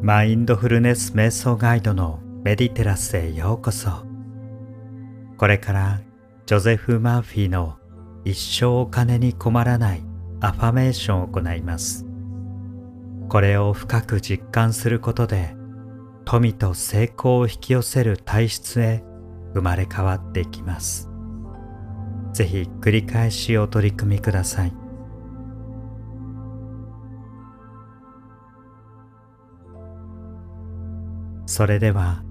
マインドフルネス瞑想ガイドのメディテラスへようこそ。これからジョゼフ・マーフィーの一生お金に困らないアファメーションを行います。これを深く実感することで富と成功を引き寄せる体質へ生まれ変わっていきます。ぜひ繰り返しお取り組みください。それでは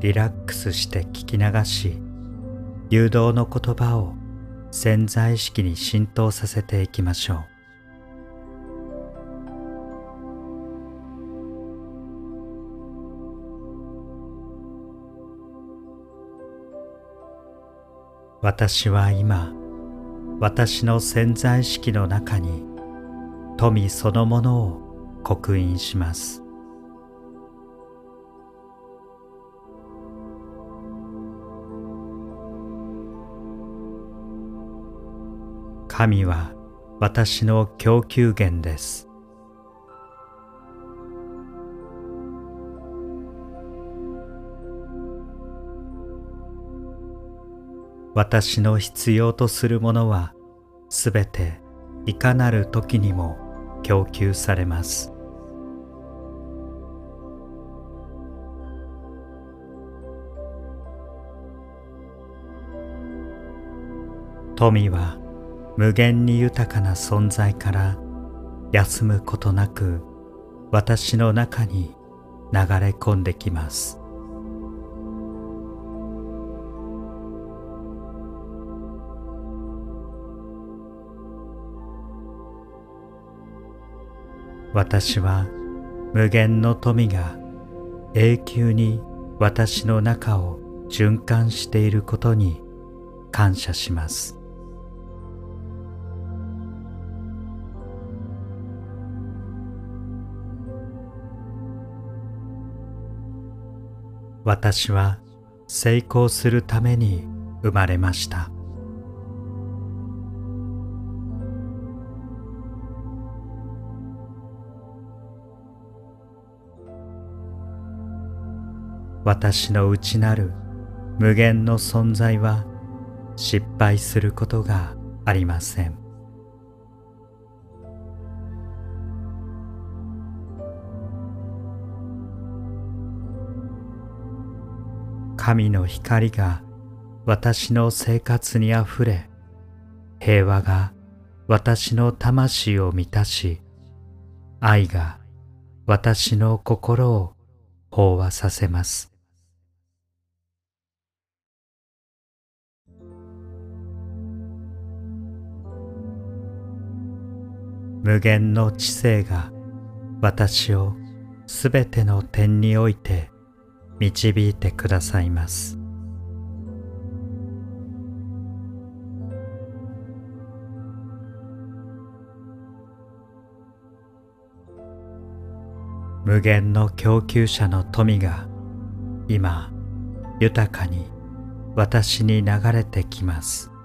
リラックスして聞き流し誘導の言葉を潜在意識に浸透させていきましょう。私は今私の潜在意識の中に富そのものを刻印します。神は私の供給源です。私の必要とするものはすべていかなる時にも供給されます。富は無限に豊かな存在から休むことなく私の中に流れ込んできます。私は無限の富が永久に私の中を循環していることに感謝します。私は成功するために生まれました。私の内なる無限の存在は失敗することがありません。神の光が私の生活にあふれ平和が私の魂を満たし愛が私の心を飽和させます。無限の知性が私をすべての点において導いてくださいます。無限の供給者の富が今豊かに私に流れてきます。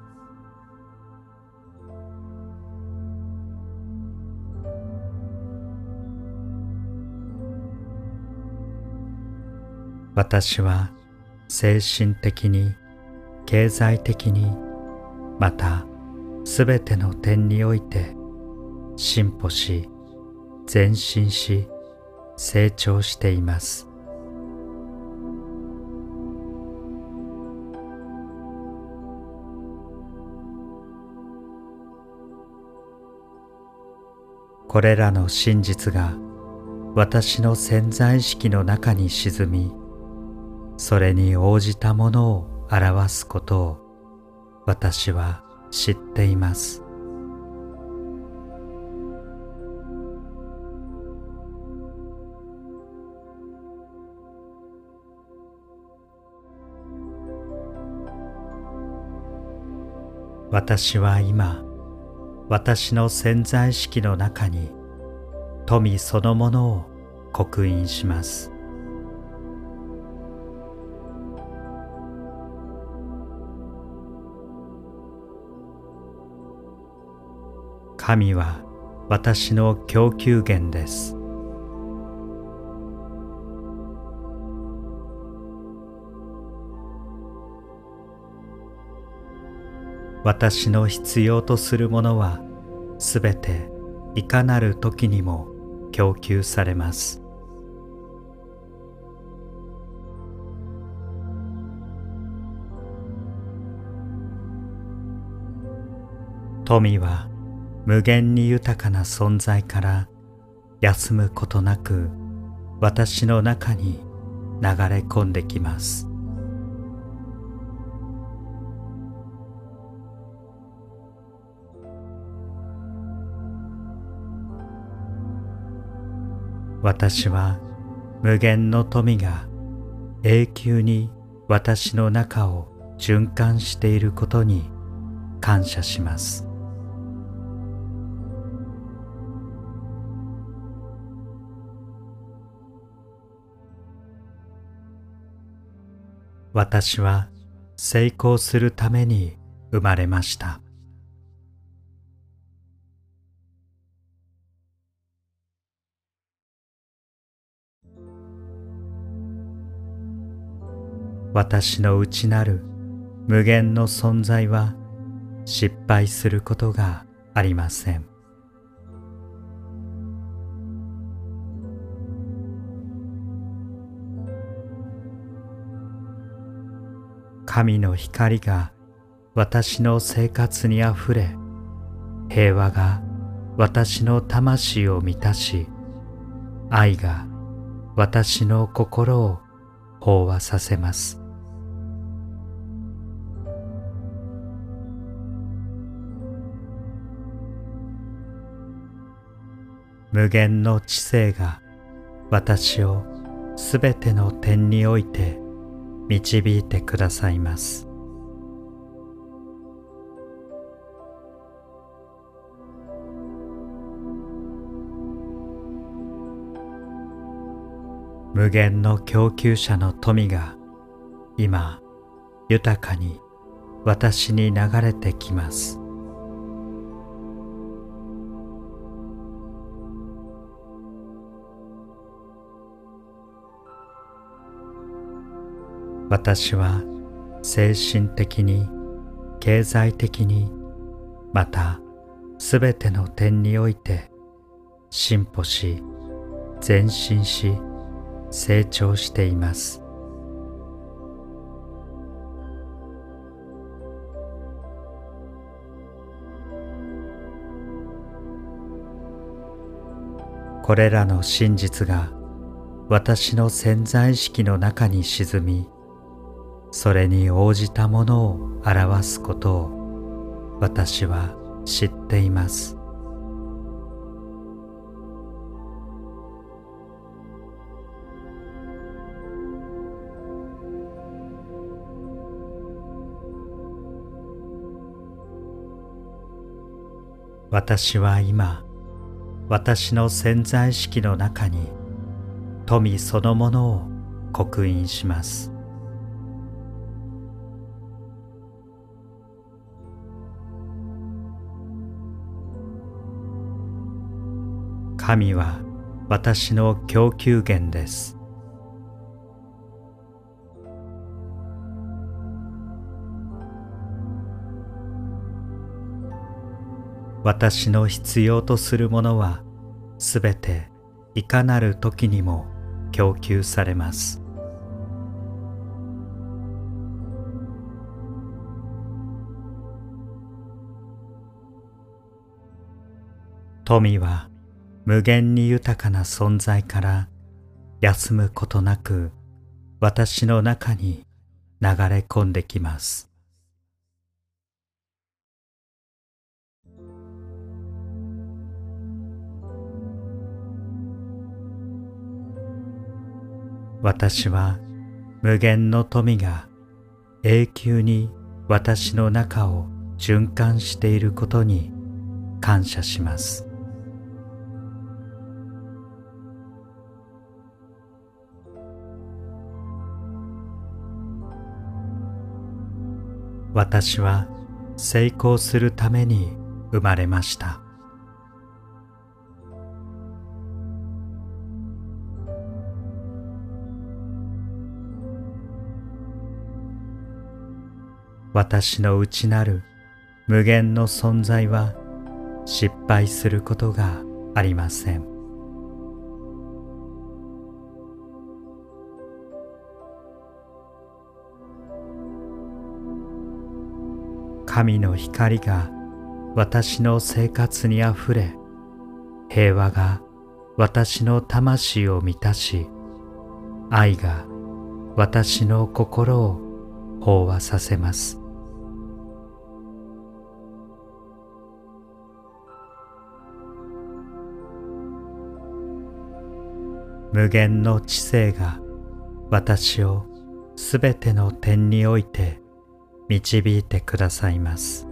私は精神的に経済的にまたすべての点において進歩し前進し成長しています。これらの真実が私の潜在意識の中に沈みそれに応じたものを表すことを私は知っています。私は今私の潜在意識の中に富そのものを刻印します。神は私の供給源です。私の必要とするものはすべていかなる時にも供給されます。富は無限に豊かな存在から休むことなく私の中に流れ込んできます。私は無限の富が永久に私の中を循環していることに感謝します。私は成功するために生まれました。私の内なる無限の存在は失敗することがありません。神の光が私の生活にあふれ平和が私の魂を満たし愛が私の心を飽和させます。無限の知性が私をすべての点において導いてくださいます。無限の供給者の富が今豊かに私に流れてきます。私は精神的に経済的にまたすべての点において進歩し前進し成長しています。これらの真実が私の潜在意識の中に沈みそれに応じたものを表すことを私は知っています。私は今私の潜在意識の中に富そのものを刻印します。神は私の供給源です。私の必要とするものはすべていかなる時にも供給されます。富は無限に豊かな存在から休むことなく私の中に流れ込んできます。私は無限の富が永久に私の中を循環していることに感謝します。私は成功するために生まれました。私の内なる無限の存在は失敗することがありません。神の光が私の生活にあふれ平和が私の魂を満たし愛が私の心を飽和させます。無限の知性が私をすべての点において導いてくださいます。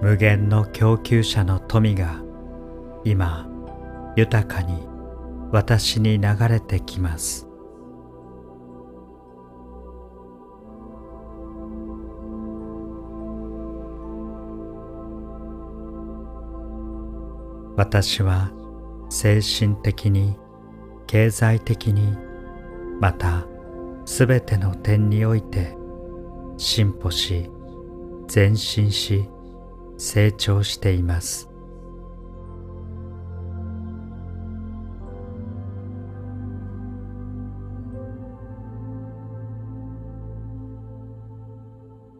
無限の供給者の富が今豊かに私に流れてきます。私は精神的に経済的にまたすべての点において進歩し前進し成長しています。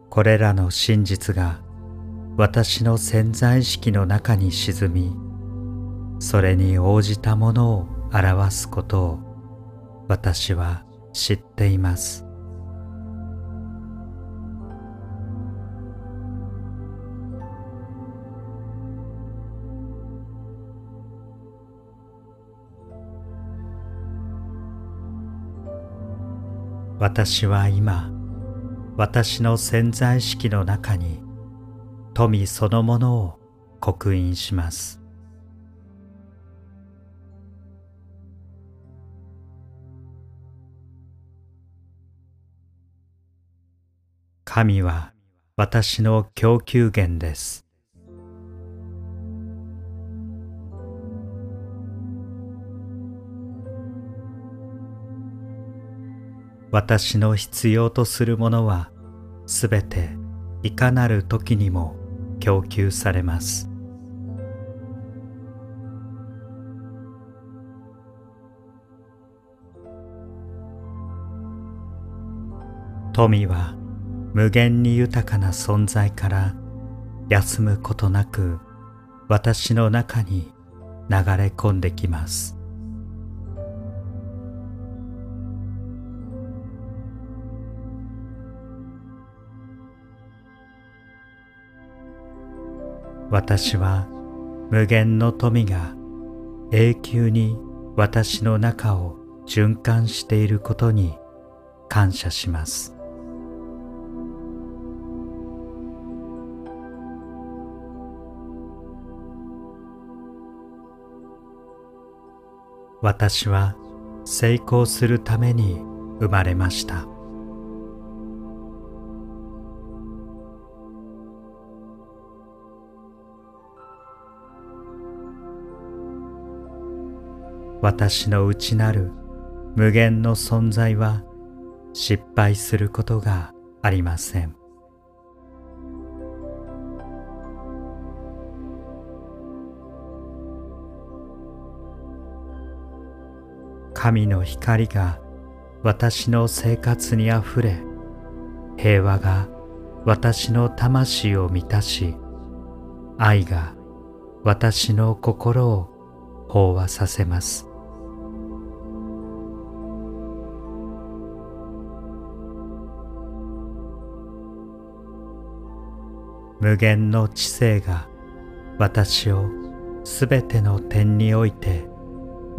これらの真実が私の潜在意識の中に沈みそれに応じたものを表すことを私は知っています。私は今私の潜在意識の中に富そのものを刻印します。神は私の供給源です。私の必要とするものはすべていかなる時にも供給されます。富は無限に豊かな存在から休むことなく私の中に流れ込んできます。私は無限の富が永久に私の中を循環していることに感謝します。私は成功するために生まれました。私の内なる無限の存在は失敗することがありません。神の光が私の生活にあふれ平和が私の魂を満たし愛が私の心を飽和させます。無限の知性が私をすべての点において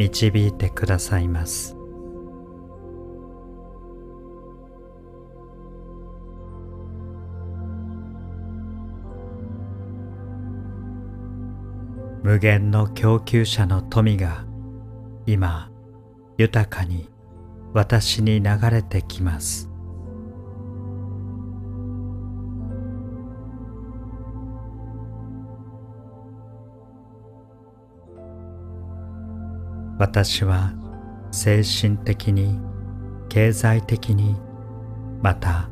導いてくださいます。無限の供給者の富が今豊かに私に流れてきます。私は精神的に経済的にまた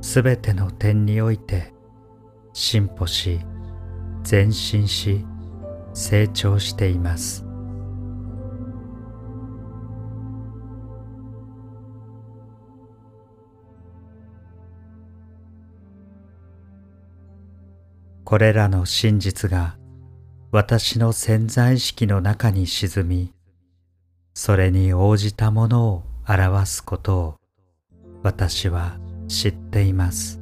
すべての点において進歩し前進し成長しています。これらの真実が私の潜在意識の中に沈みそれに応じたものを表すことを私は知っています。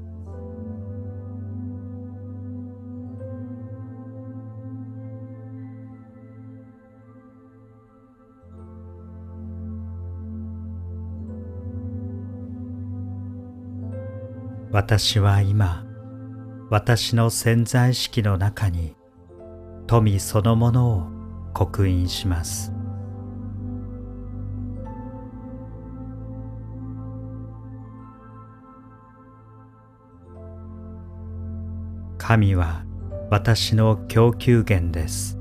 私は今私の潜在意識の中に富そのものを刻印します。神は私の供給源です。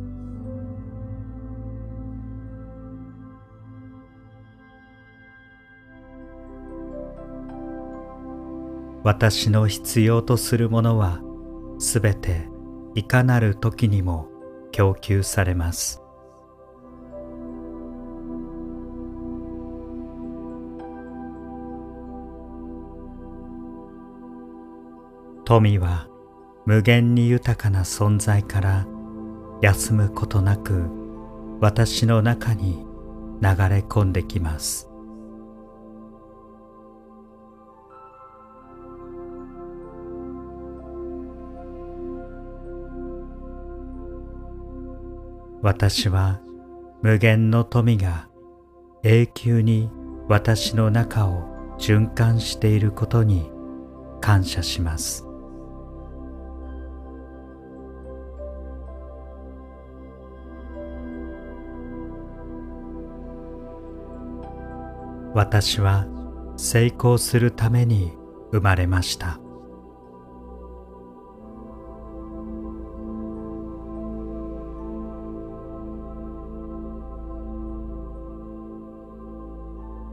私の必要とするものはすべていかなる時にも供給されます。富は無限に豊かな存在から休むことなく私の中に流れ込んできます。私は無限の富が永久に私の中を循環していることに感謝します。私は成功するために生まれました。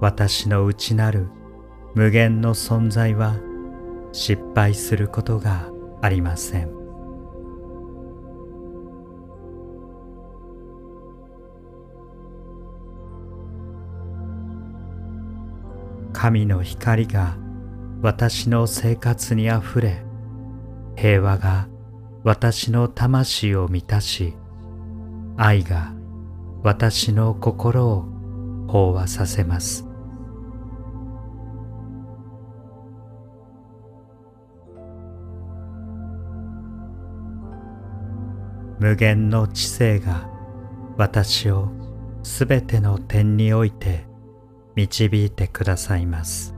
私の内なる無限の存在は失敗することがありません。神の光が私の生活にあふれ平和が私の魂を満たし愛が私の心を飽和させます。無限の知性が私をすべての点において導いてくださいます。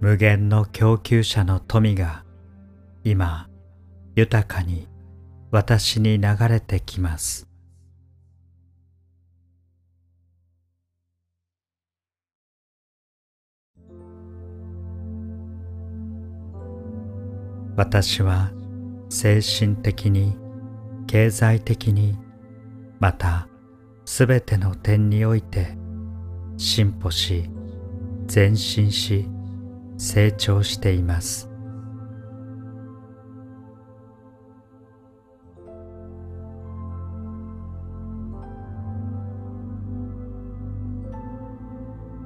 無限の供給者の富が今豊かに私に流れてきます。私は精神的に経済的にまたすべての点において進歩し前進し成長しています。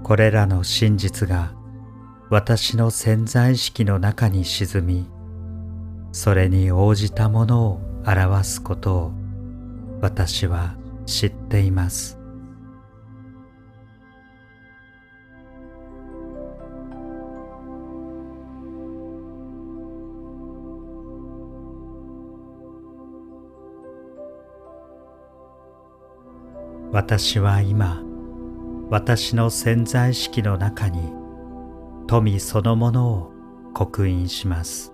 これらの真実が私の潜在意識の中に沈みそれに応じたものを表すことを私は知っています。私は今私の潜在意識の中に富そのものを刻印します。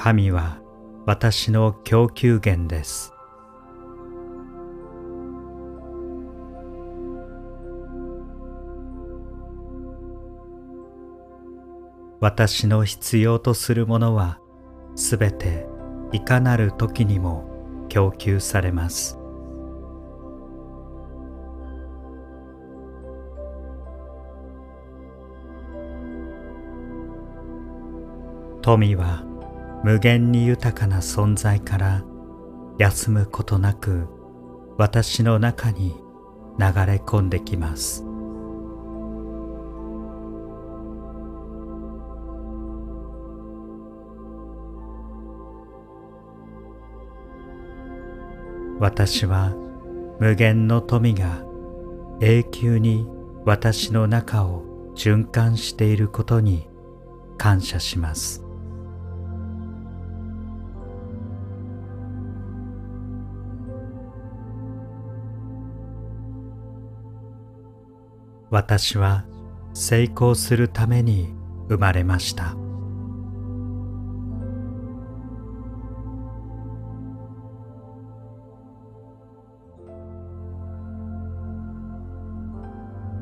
神は私の供給源です。私の必要とするものはすべていかなる時にも供給されます。富は無限に豊かな存在から休むことなく私の中に流れ込んできます。私は無限の富が永久に私の中を循環していることに感謝します。私は成功するために生まれました。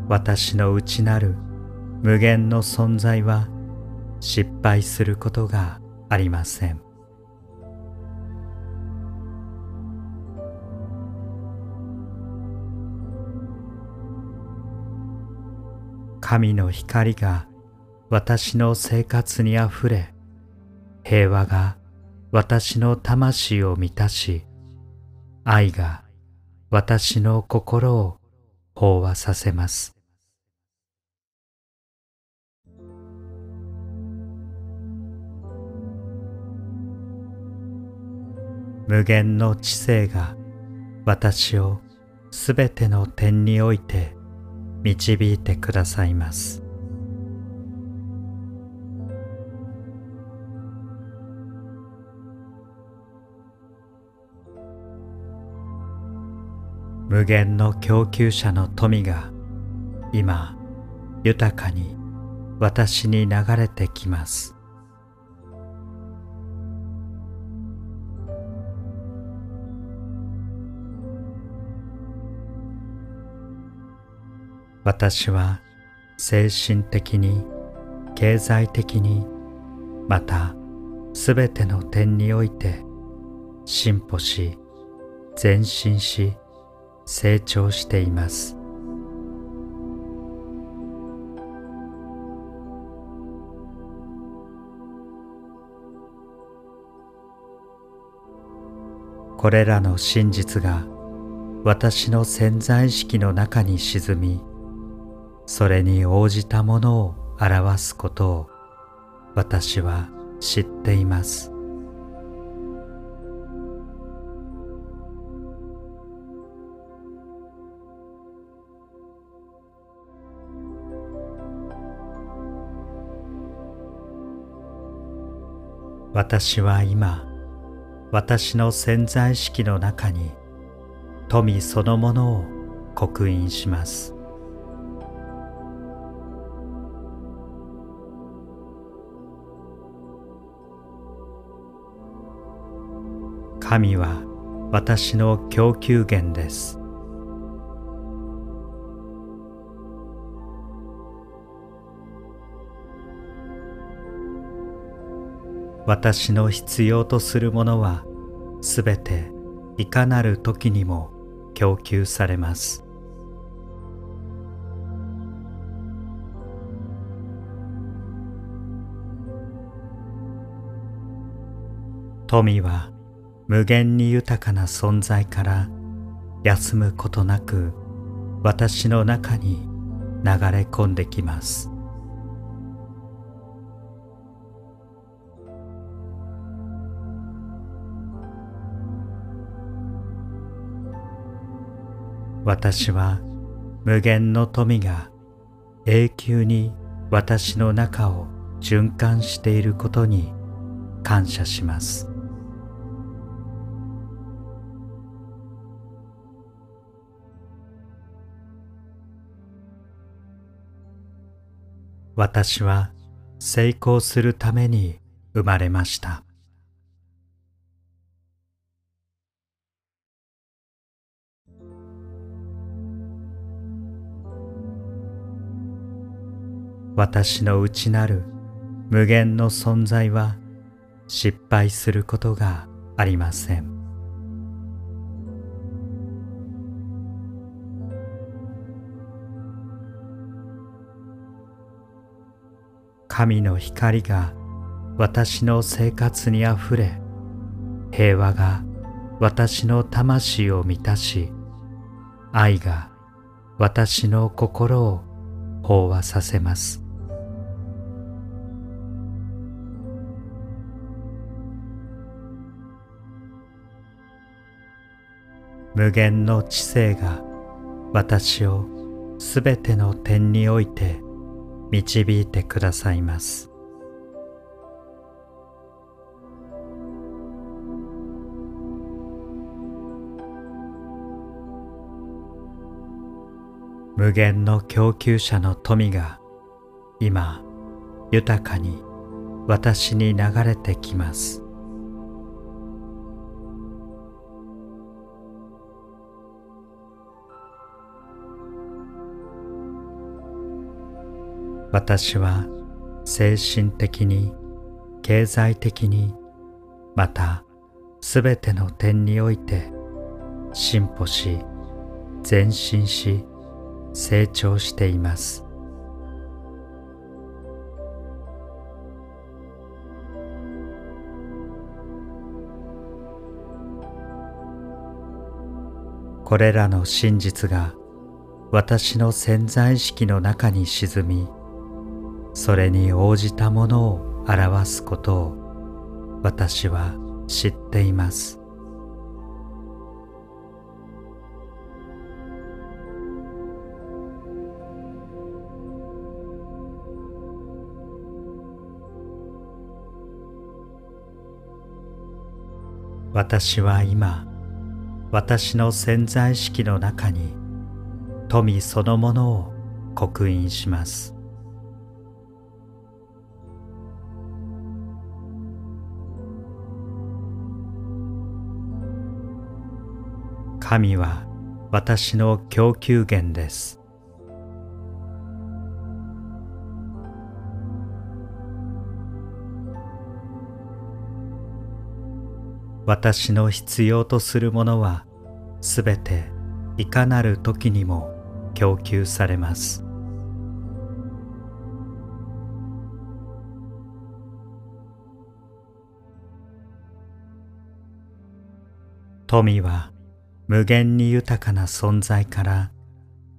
私の内なる無限の存在は失敗することがありません。神の光が私の生活にあふれ、平和が私の魂を満たし、愛が私の心を飽和させます。無限の知性が私をすべての点において導いてくださいます。無限の供給者の富が今豊かに私に流れてきます。私は精神的に経済的にまたすべての点において進歩し前進し成長しています。これらの真実が私の潜在意識の中に沈みそれに応じたものを表すことを私は知っています。私は今私の潜在意識の中に富そのものを刻印します神は私の供給源です。私の必要とするものはすべていかなる時にも供給されます。富は無限に豊かな存在から休むことなく私の中に流れ込んできます私は無限の富が永久に私の中を循環していることに感謝します。私は成功するために生まれました。私の内なる無限の存在は失敗することがありません神の光が私の生活にあふれ平和が私の魂を満たし愛が私の心を飽和させます。無限の知性が私をすべての点において導いてくださいます。無限の供給者の富が今豊かに私に流れてきます。私は精神的に経済的にまたすべての点において進歩し前進し成長しています。これらの真実が私の潜在意識の中に沈みそれに応じたものを表すことを私は知っています。私は今私の潜在意識の中に富そのものを刻印します。神は私の供給源です。私の必要とするものはすべていかなる時にも供給されます。富は無限に豊かな存在から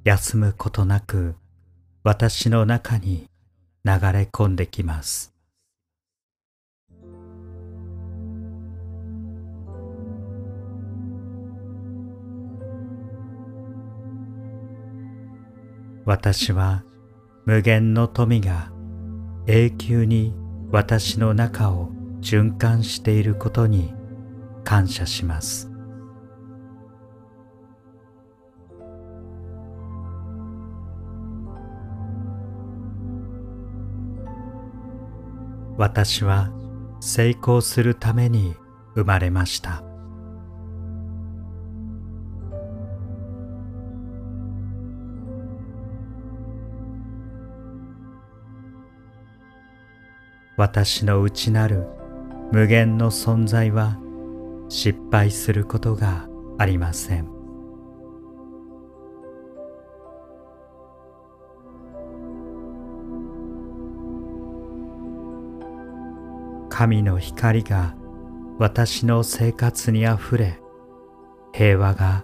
休むことなく私の中に流れ込んできます。私は無限の富が永久に私の中を循環していることに感謝します。私は成功するために生まれました。私の内なる無限の存在は失敗することがありません。神の光が私の生活にあふれ平和が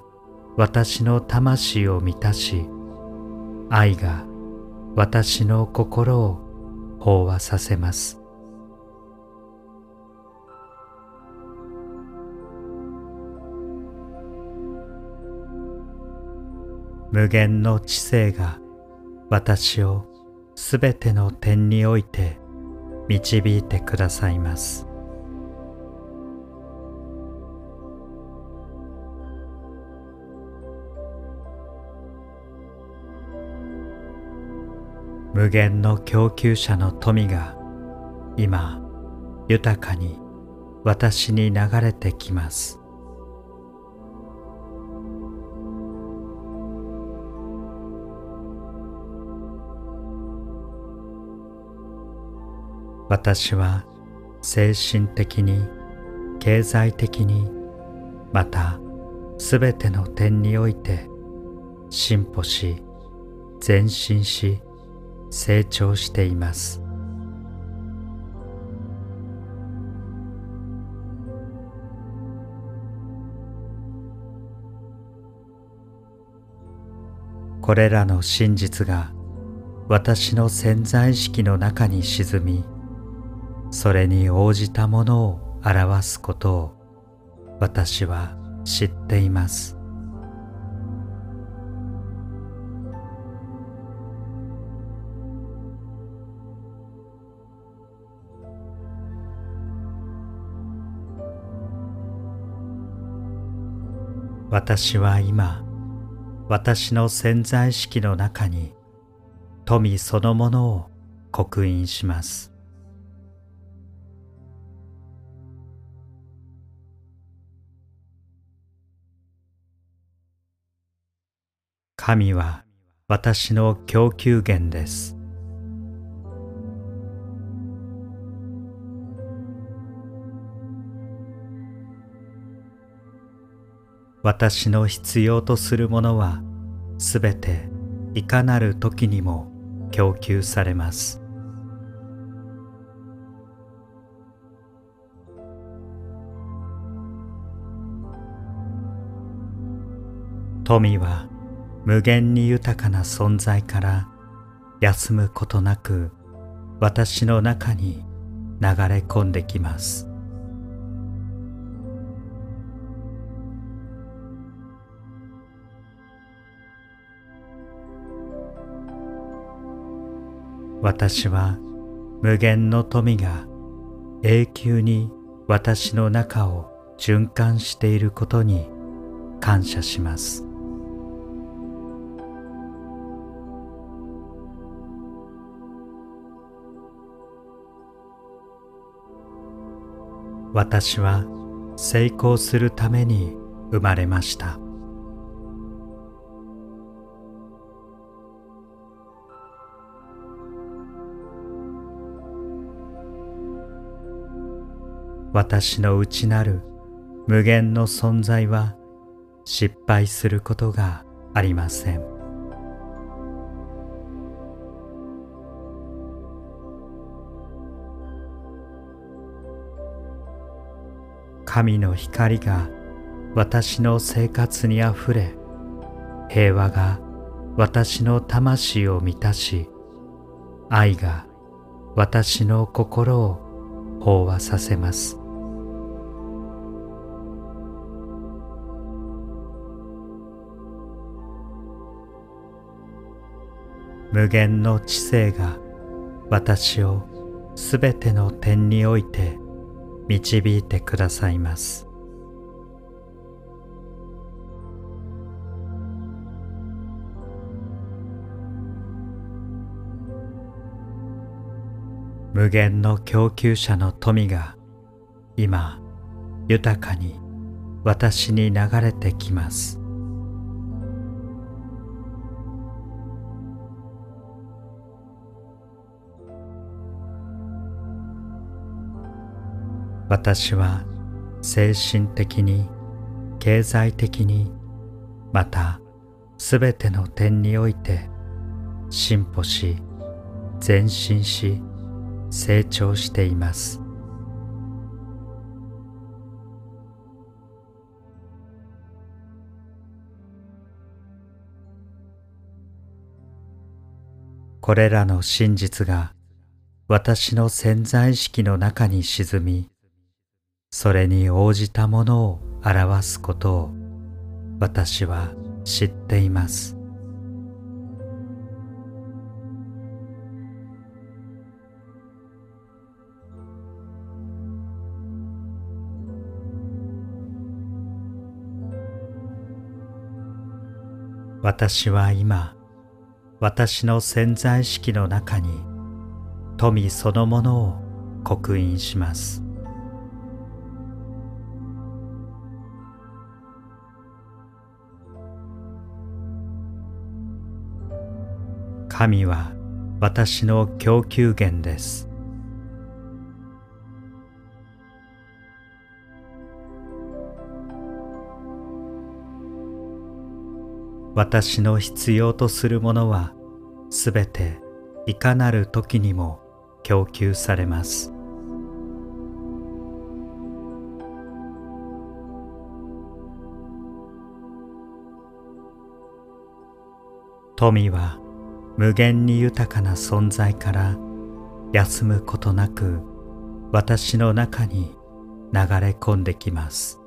私の魂を満たし愛が私の心を飽和させます。無限の知性が私をすべての点において導いてくださいます。無限の供給者の富が今豊かに私に流れてきます。私は精神的に経済的にまたすべての点において進歩し前進し成長しています。これらの真実が私の潜在意識の中に沈みそれに応じたものを表すことを私は知っています。私は今私の潜在意識の中に富そのものを刻印します。神は私の供給源です。私の必要とするものはすべていかなる時にも供給されます。富は無限に豊かな存在から休むことなく私の中に流れ込んできます。私は無限の富が永久に私の中を循環していることに感謝します。私は成功するために生まれました。私の内なる無限の存在は失敗することがありません。神の光が私の生活にあふれ平和が私の魂を満たし愛が私の心を飽和させます。無限の知性が私をすべての点において導いてくださいます。無限の供給者の富が今豊かに私に流れてきます。私は精神的に経済的にまたすべての点において進歩し前進し成長しています。これらの真実が私の潜在意識の中に沈みそれに応じたものを表すことを私は知っています。私は今私の潜在意識の中に富そのものを刻印します。神は私の供給源です。私の必要とするものはすべていかなる時にも供給されます。富は無限に豊かな存在から休むことなく私の中に流れ込んできます。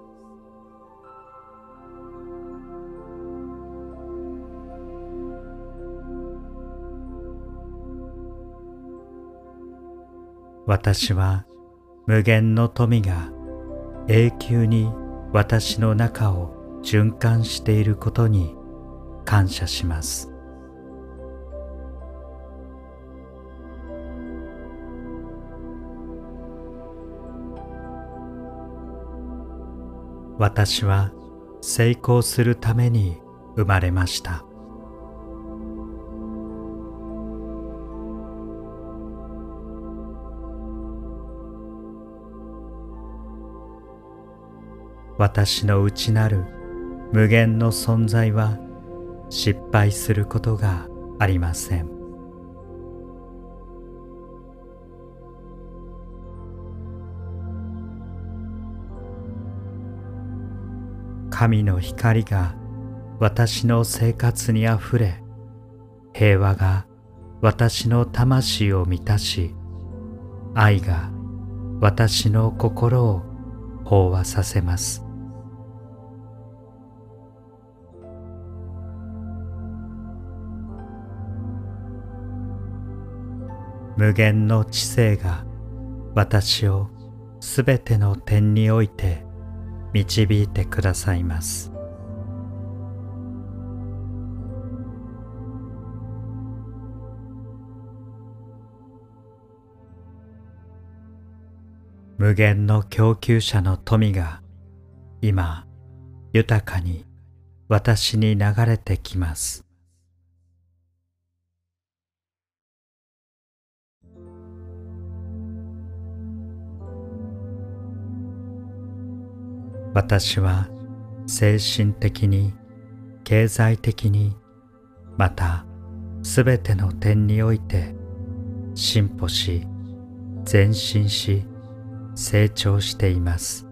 私は無限の富が永久に私の中を循環していることに感謝します。私は成功するために生まれました。私の内なる無限の存在は失敗することがありません。神の光が私の生活にあふれ平和が私の魂を満たし愛が私の心を飽和させます。無限の知性が私をすべての点において導いてくださいます。無限の供給者の富が今豊かに私に流れてきます。私は精神的に経済的にまたすべての点において進歩し前進し成長しています。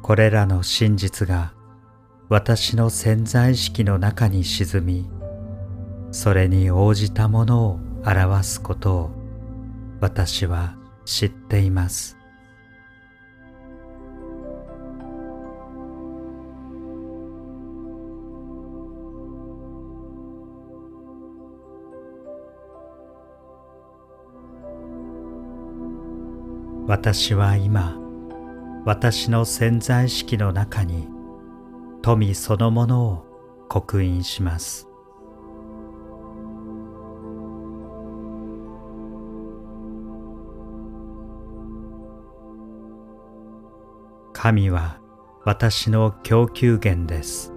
これらの真実が私の潜在意識の中に沈みそれに応じたものを表すことを私は知っています。私は今私の潜在意識の中に富そのものを刻印します。神は私の供給源です。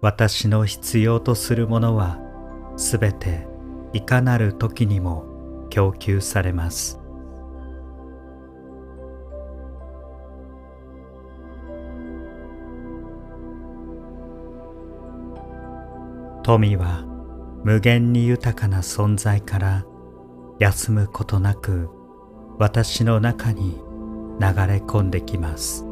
私の必要とするものはすべていかなる時にも供給されます。富は無限に豊かな存在から休むことなく私の中に流れ込んできます。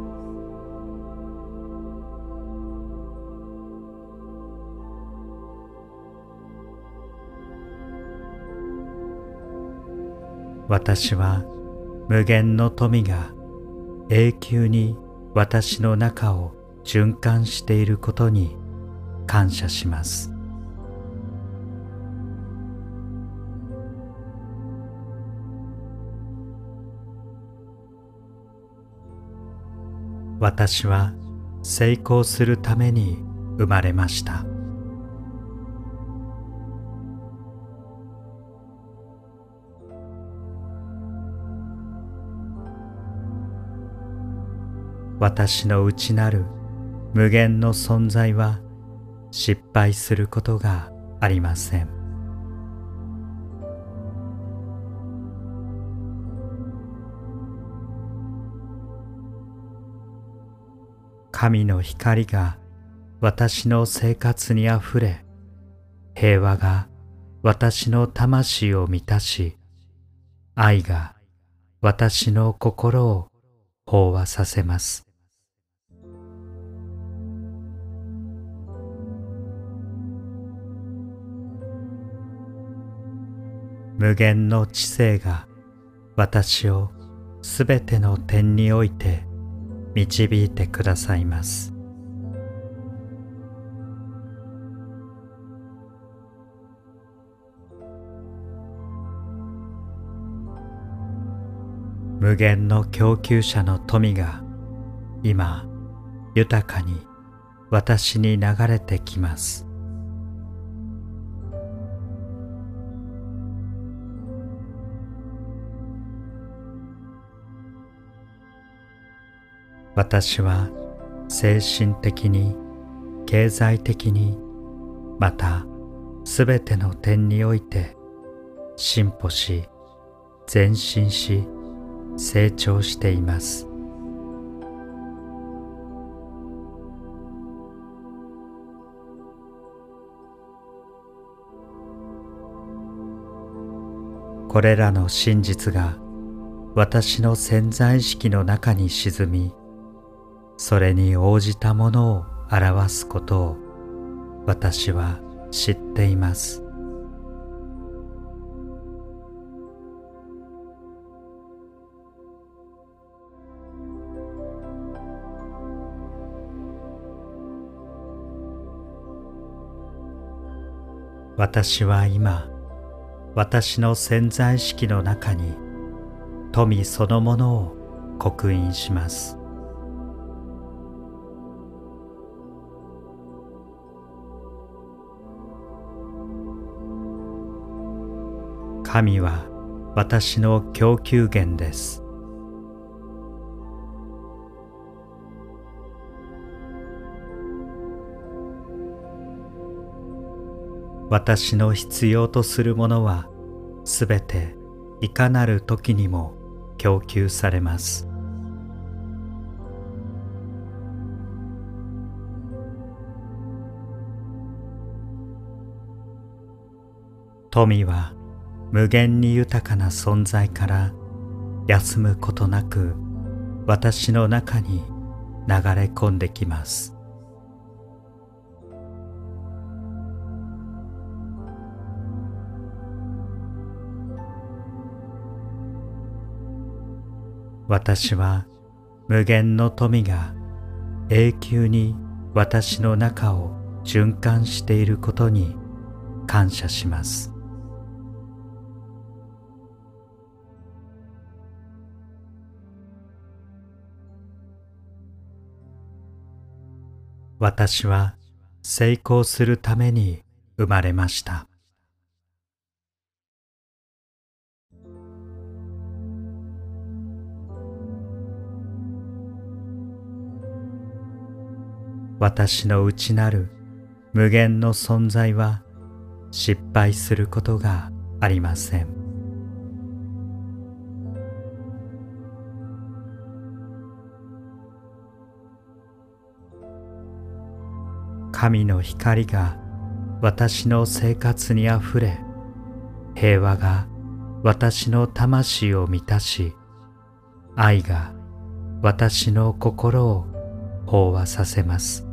私は無限の富が永久に私の中を循環していることに感謝します。私は成功するために生まれました。私の内なる無限の存在は失敗することがありません。神の光が私の生活にあふれ平和が私の魂を満たし愛が私の心を飽和させます。無限の知性が私をすべての点において導いてくださいます。無限の供給者の富が今豊かに私に流れてきます。私は精神的に経済的にまたすべての点において進歩し前進し成長しています。これらの真実が私の潜在意識の中に沈みそれに応じたものを表すことを私は知っています。私は今私の潜在意識の中に富そのものを刻印します。神は私の供給源です。私の必要とするものはすべていかなる時にも供給されます。富は無限に豊かな存在から休むことなく私の中に流れ込んできます。私は無限の富が永久に私の中を循環していることに感謝します。私は成功するために生まれました。私の内なる無限の存在は失敗することがありません。神の光が私の生活にあふれ平和が私の魂を満たし愛が私の心を飽和させます。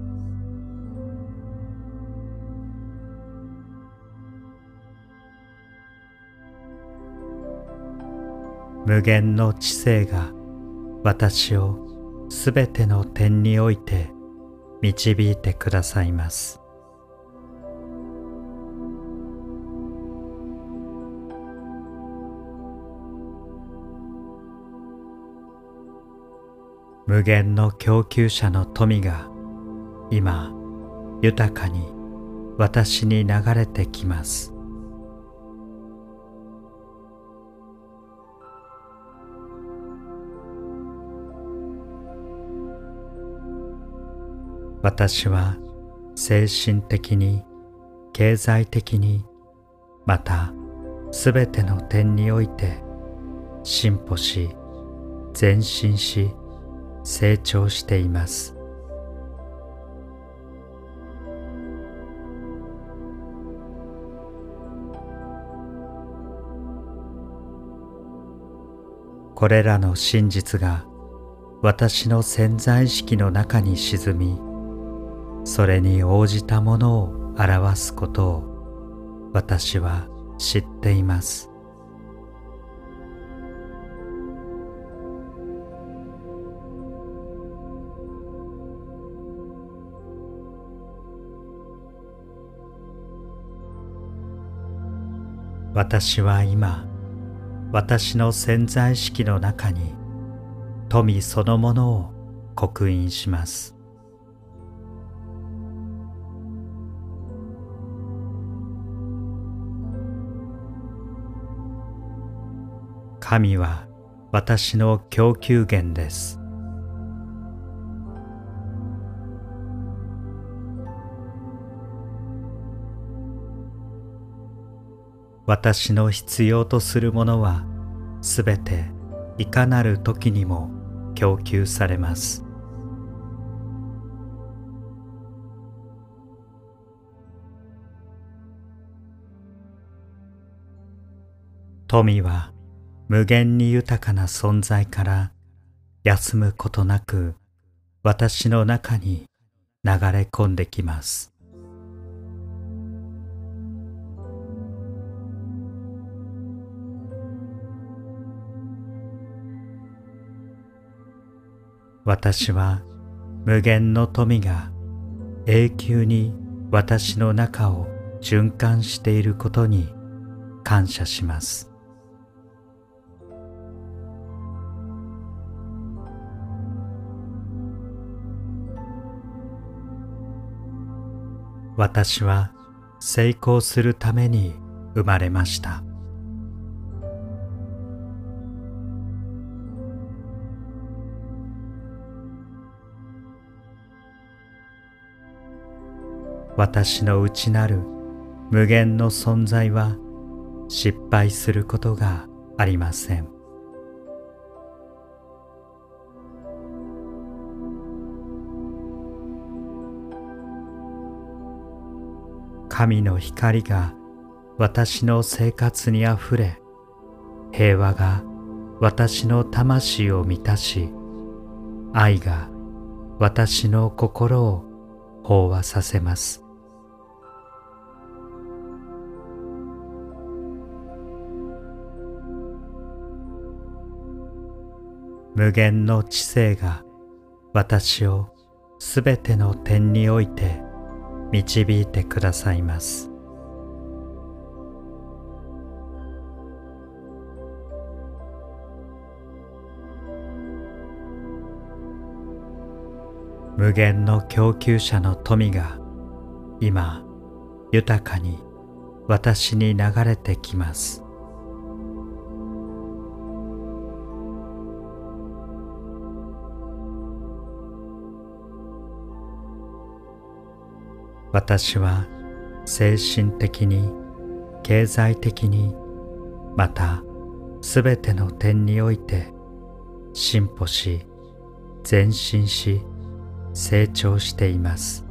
無限の知性が私をすべての点において導いてくださいます。無限の供給者の富が今豊かに私に流れてきます。私は精神的に経済的にまたすべての点において進歩し前進し成長しています。これらの真実が私の潜在意識の中に沈みそれに応じたものを表すことを私は知っています。私は今私の潜在意識の中に富そのものを刻印します。神は私の供給源です。私の必要とするものはすべていかなる時にも供給されます。富は無限に豊かな存在から休むことなく私の中に流れ込んできます。私は無限の富が永久に私の中を循環していることに感謝します。私は成功するために生まれました。私の内なる無限の存在は失敗することがありません。神の光が私の生活にあふれ平和が私の魂を満たし愛が私の心を飽和させます。無限の知性が私をすべての点において導いてくださいます。無限の供給者の富が今豊かに私に流れてきます。私は精神的に経済的にまたすべての点において進歩し前進し成長しています。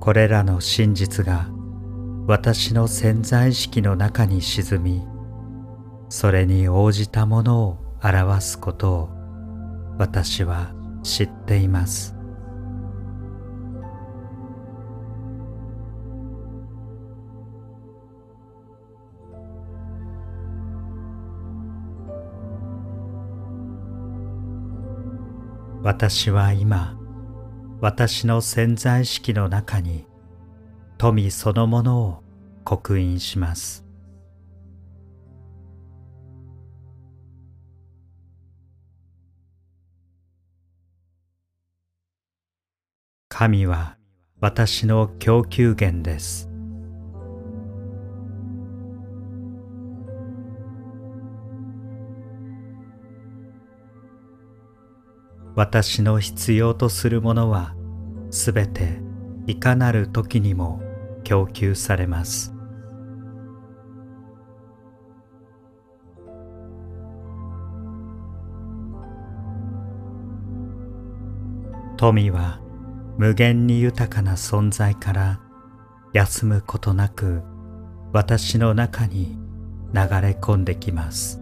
これらの真実が私の潜在意識の中に沈みそれに応じたものを表すことを私は知っています。私は今私の潜在意識の中に富そのものを刻印します。神は私の供給源です。私の必要とするものはすべていかなる時にも供給されます。富は無限に豊かな存在から休むことなく私の中に流れ込んできます。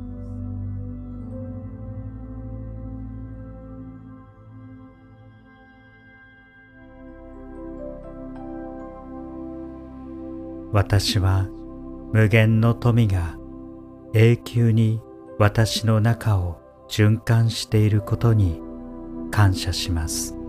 私は無限の富が永久に私の中を循環していることに感謝します。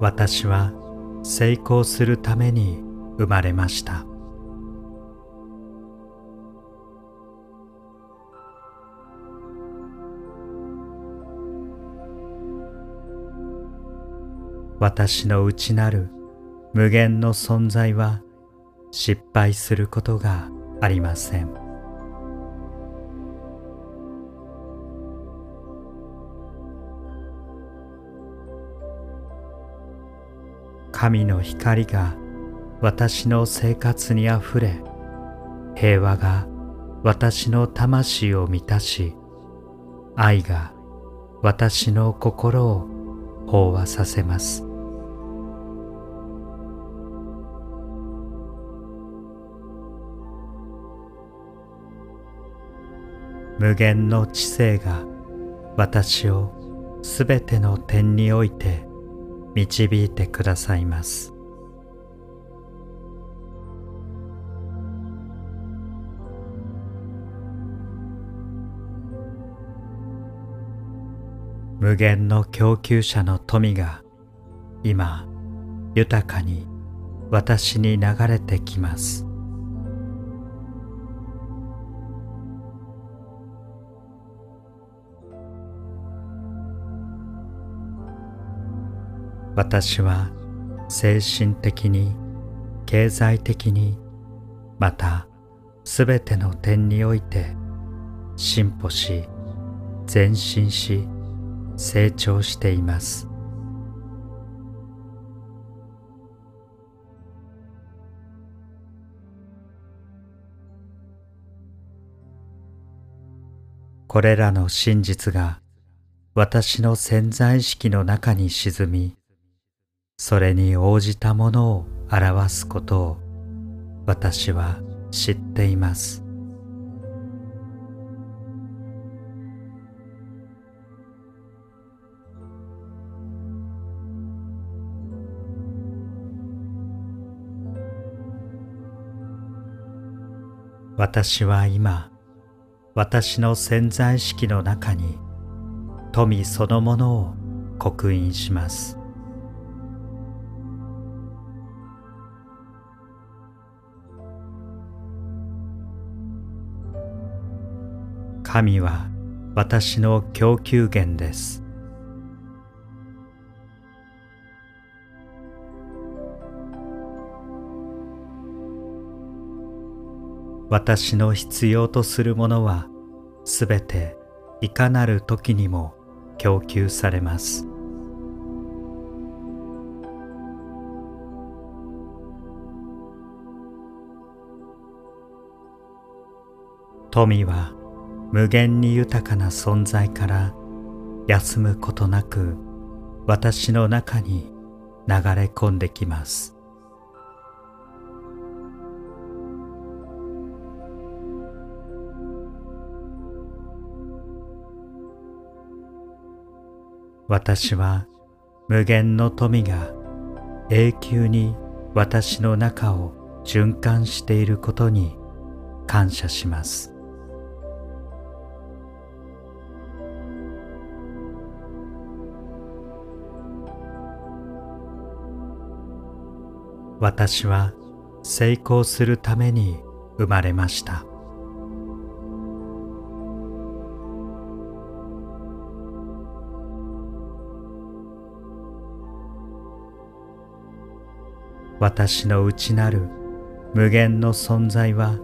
私は成功するために生まれました。私の内なる無限の存在は失敗することがありません。神の光が私の生活にあふれ平和が私の魂を満たし愛が私の心を飽和させます。無限の知性が私をすべての点において導いてくださいます。無限の供給者の富が今豊かに私に流れてきます。私は精神的に経済的にまたすべての点において進歩し前進し成長しています。これらの真実が私の潜在意識の中に沈みそれに応じたものを表すことを私は知っています。私は今私の潜在意識の中に富そのものを刻印します。神は私の供給源です。私の必要とするものはすべていかなる時にも供給されます。富は無限に豊かな存在から休むことなく私の中に流れ込んできます。私は無限の富が永久に私の中を循環していることに感謝します。私は成功するために生まれました。私の内なる無限の存在は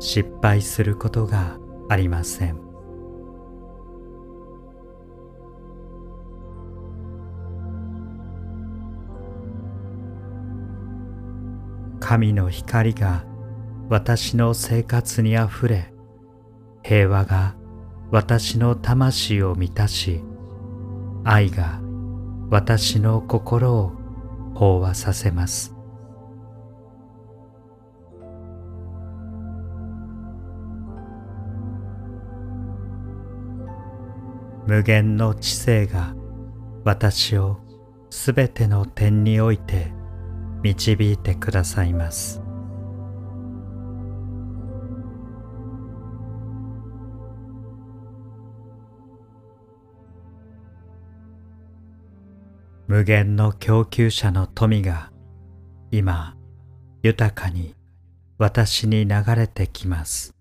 失敗することがありません。神の光が私の生活にあふれ平和が私の魂を満たし愛が私の心を飽和させます。無限の知性が私をすべての点において導いてくださいます。無限の供給者の富が今豊かに私に流れてきます。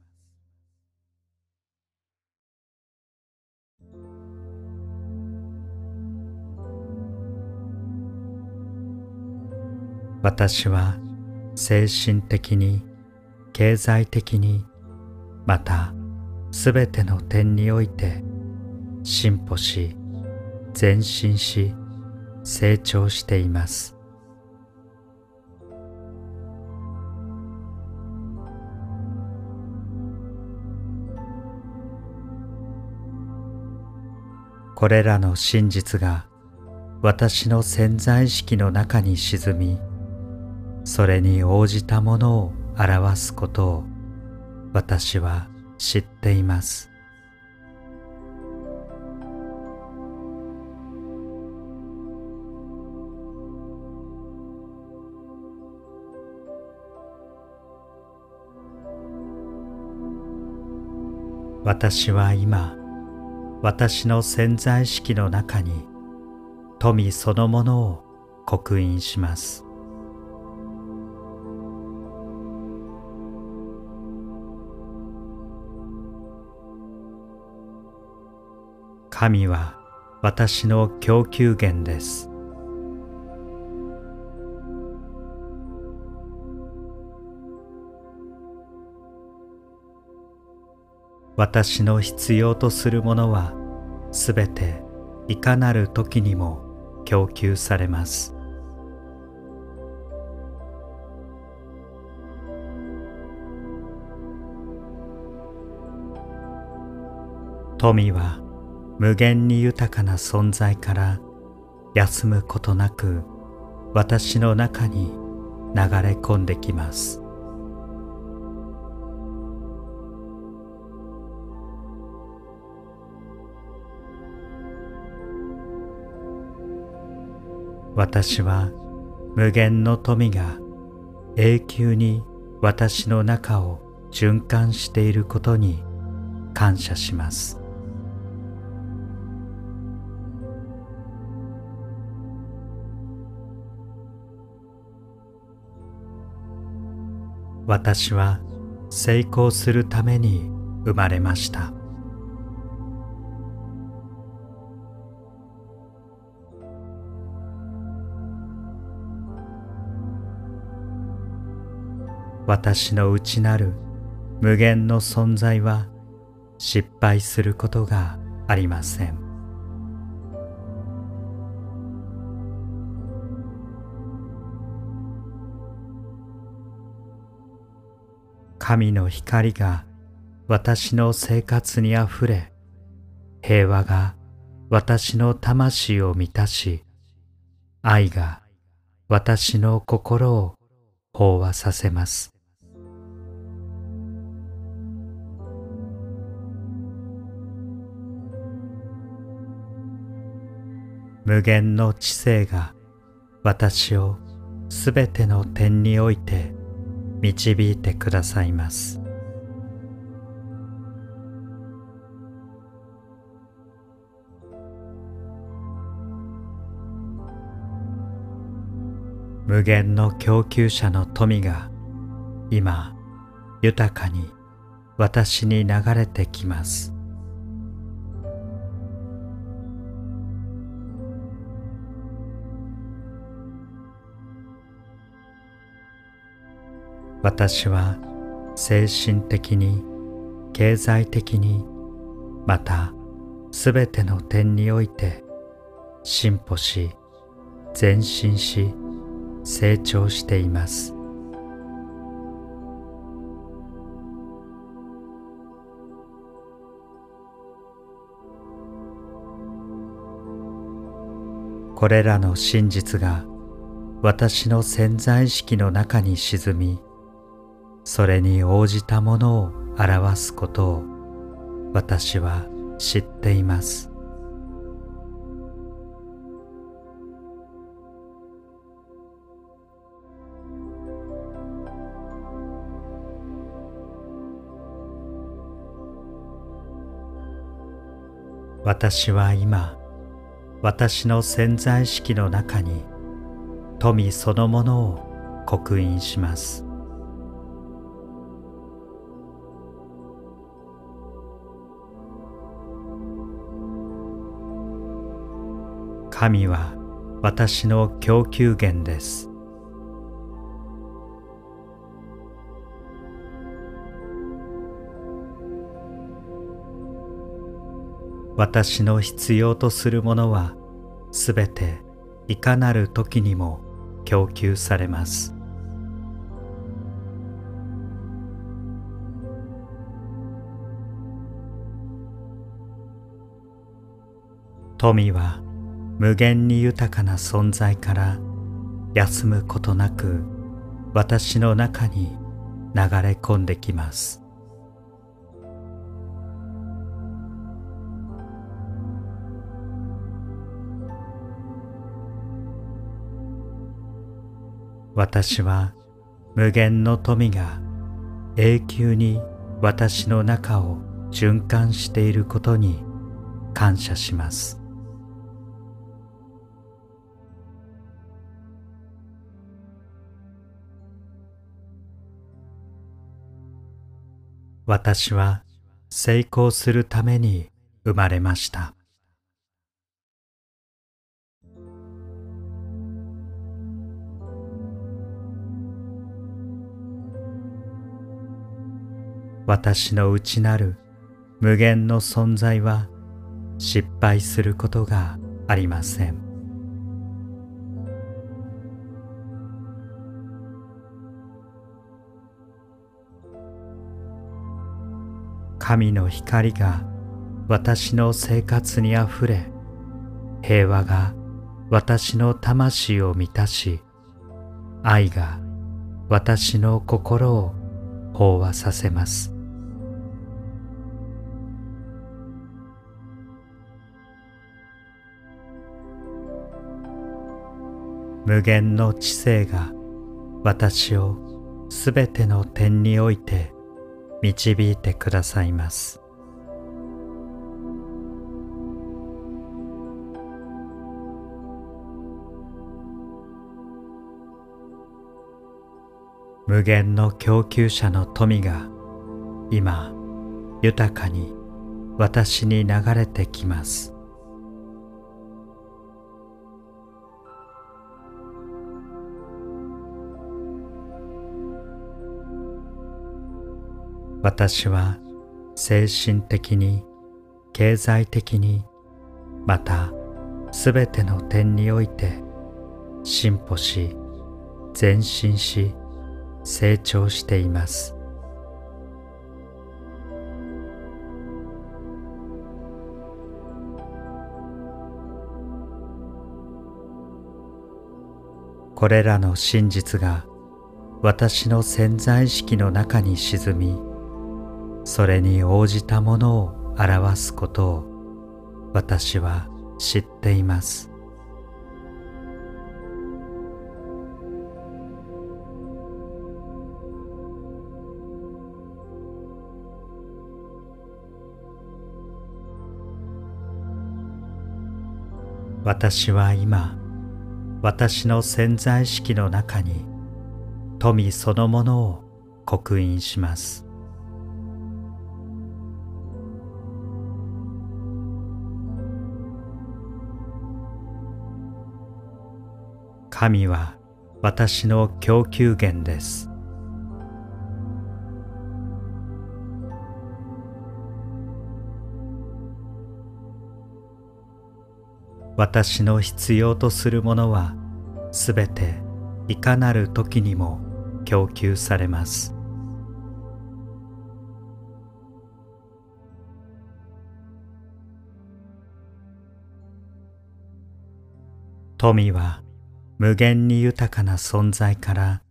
私は精神的に経済的にまたすべての点において進歩し前進し成長しています。これらの真実が私の潜在意識の中に沈みそれに応じたものを表すことを私は知っています。私は今私の潜在意識の中に富そのものを刻印します。神は私の供給源です。私の必要とするものはすべていかなる時にも供給されます。富は無限に豊かな存在から休むことなく私の中に流れ込んできます。私は無限の富が永久に私の中を循環していることに感謝します。私は成功するために生まれました。私の内なる無限の存在は失敗することがありません。神の光が私の生活にあふれ平和が私の魂を満たし愛が私の心を飽和させます。無限の知性が私をすべての点において導いてくださいます。無限の供給者の富が今豊かに私に流れてきます。私は精神的に経済的にまたすべての点において進歩し前進し成長しています。これらの真実が私の潜在意識の中に沈みそれに応じたものを表すことを私は知っています。私は今私の潜在意識の中に富そのものを刻印します。神は私の供給源です。私の必要とするものはすべていかなる時にも供給されます。富は無限に豊かな存在から休むことなく私の中に流れ込んできます。私は無限の富が永久に私の中を循環していることに感謝します。私は成功するために生まれました。私の内なる無限の存在は失敗することがありません。神の光が私の生活にあふれ平和が私の魂を満たし愛が私の心を飽和させます。無限の知性が私をすべての点において導いてくださいます。無限の供給者の富が今豊かに私に流れてきます。私は精神的に経済的にまたすべての点において進歩し前進し成長しています。これらの真実が私の潜在意識の中に沈みそれに応じたものを表すことを私は知っています。私は今私の潜在意識の中に富そのものを刻印します。神は私の供給源です。私の必要とするものはすべていかなる時にも供給されます。富は無限に豊かな存在から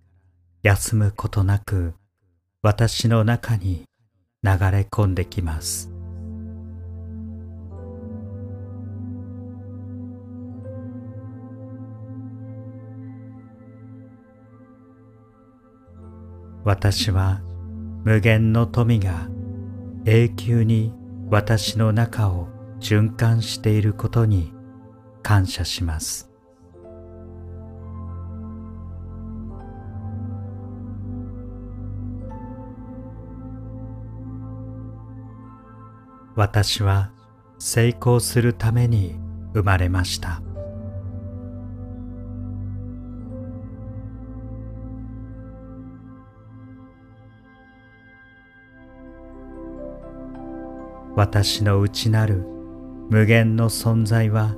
休むことなく私の中に流れ込んできます。私は無限の富が永久に私の中を循環していることに感謝します。私は成功するために生まれました。私の内なる無限の存在は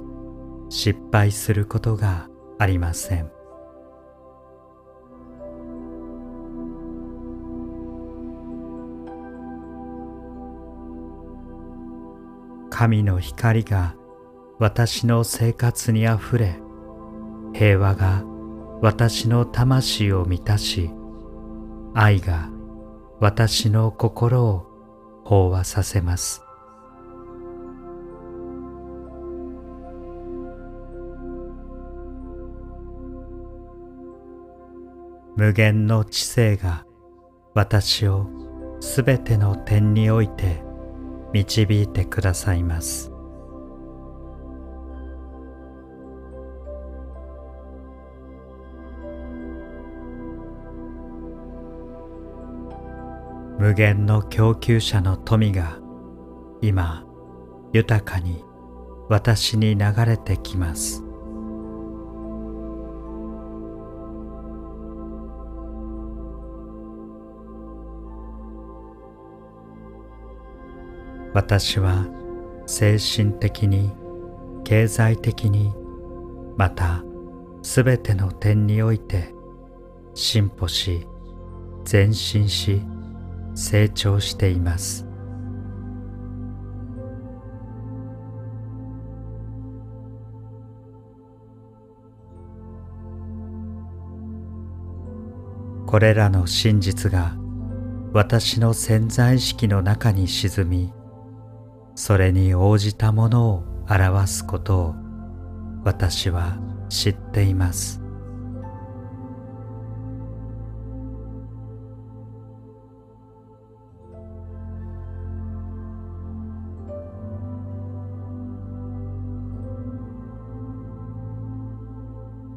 失敗することがありません。神の光が私の生活にあふれ平和が私の魂を満たし愛が私の心を飽和させます。無限の知性が私をすべての点において導いてくださいます。無限の供給者の富が今豊かに私に流れてきます。私は精神的に経済的にまたすべての点において進歩し前進し成長しています。これらの真実が私の潜在意識の中に沈みそれに応じたものを表すことを私は知っています。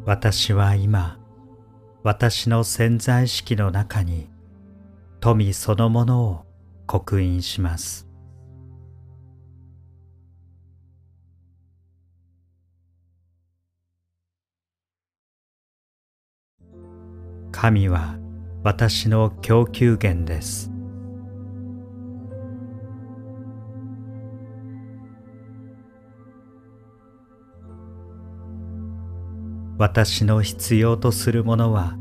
私は今私の潜在意識の中に富そのものを刻印します。神は私の供給源です。私の必要とするものは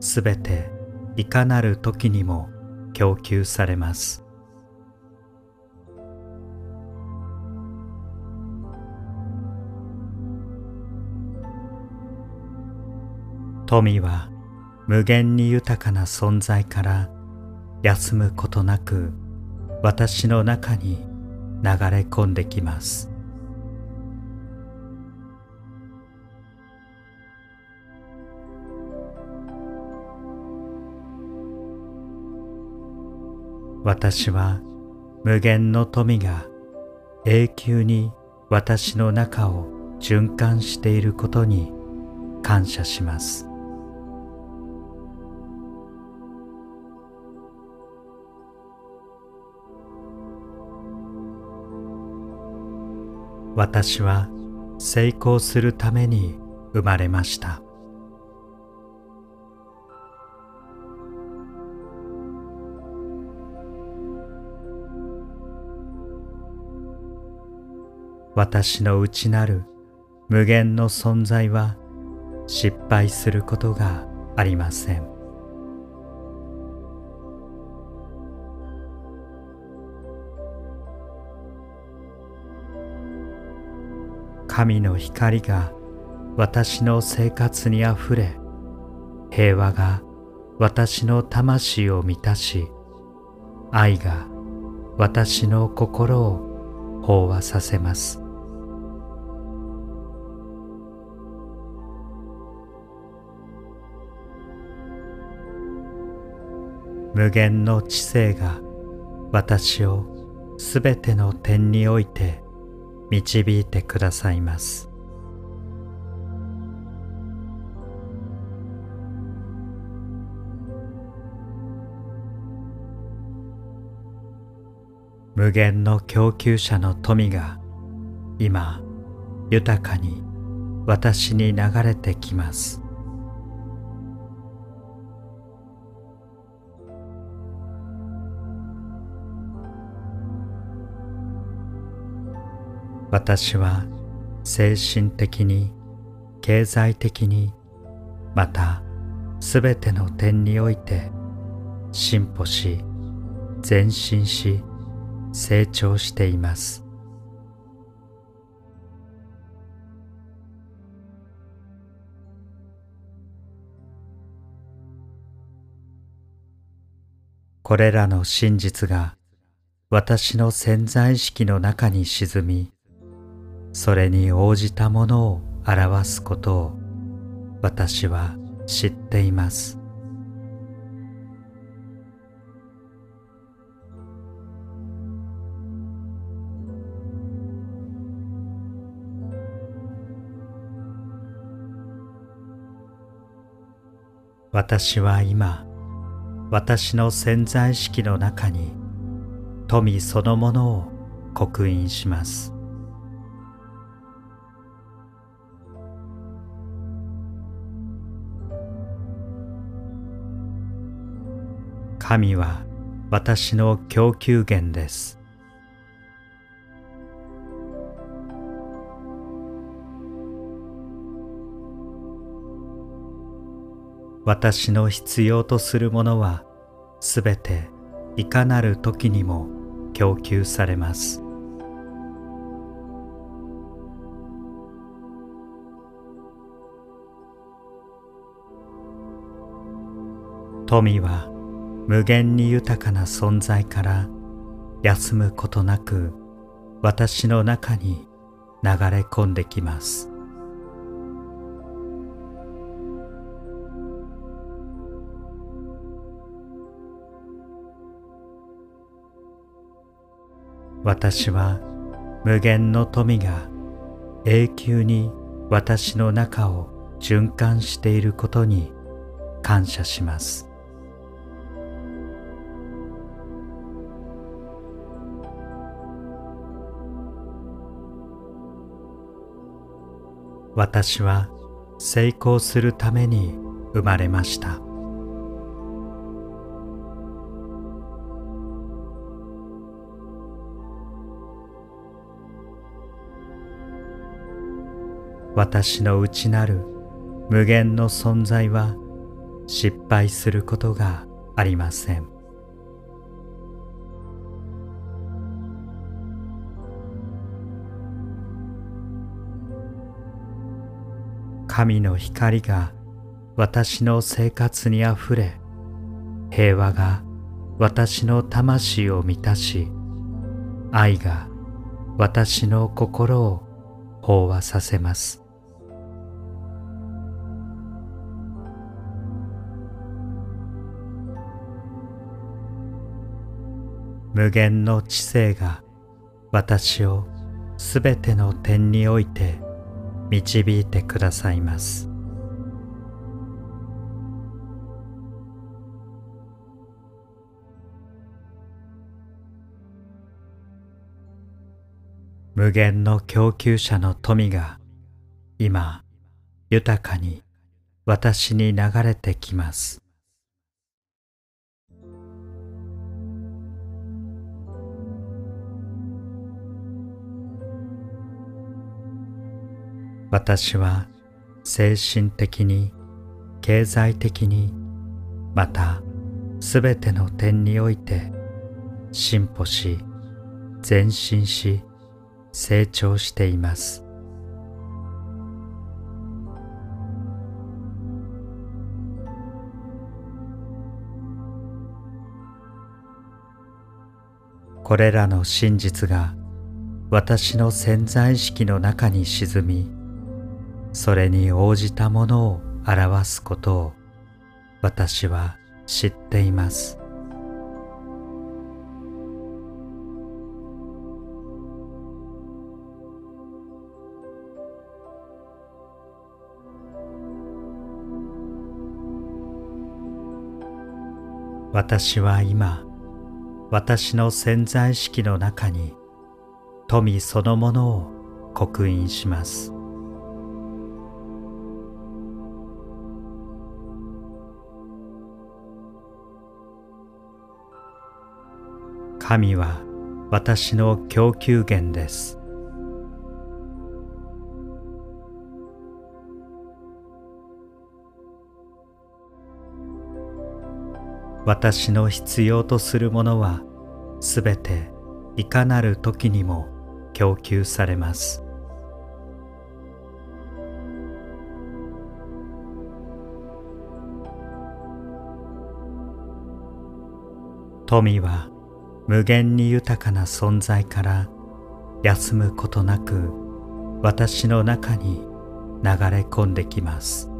すべていかなる時にも供給されます。富は無限に豊かな存在から休むことなく私の中に流れ込んできます。私は無限の富が永久に私の中を循環していることに感謝します。私は成功するために生まれました。私の内なる無限の存在は失敗することがありません。神の光が私の生活にあふれ平和が私の魂を満たし愛が私の心を飽和させます。無限の知性が私をすべての点において導いてくださいます。無限の供給者の富が今豊かに私に流れてきます。私は精神的に経済的にまたすべての点において進歩し前進し成長しています。これらの真実が私の潜在意識の中に沈みそれに応じたものを表すことを私は知っています。私は今私の潜在意識の中に富そのものを刻印します。神は私の供給源です。私の必要とするものはすべていかなる時にも供給されます。富は無限に豊かな存在から休むことなく私の中に流れ込んできます。私は無限の富が永久に私の中を循環していることに感謝します。私は成功するために生まれました。私の内なる無限の存在は失敗することがありません。神の光が私の生活にあふれ平和が私の魂を満たし愛が私の心を飽和させます。無限の知性が私をすべての点において導いてくださいます。無限の供給者の富が今豊かに私に流れてきます。私は精神的に経済的にまたすべての点において進歩し前進し成長しています。これらの真実が私の潜在意識の中に沈みそれに応じたものを表すことを私は知っています。私は今私の潜在意識の中に富そのものを刻印します。神は私の供給源です。私の必要とするものはすべていかなる時にも供給されます。富は無限に豊かな存在から休むことなく私の中に流れ込んできます。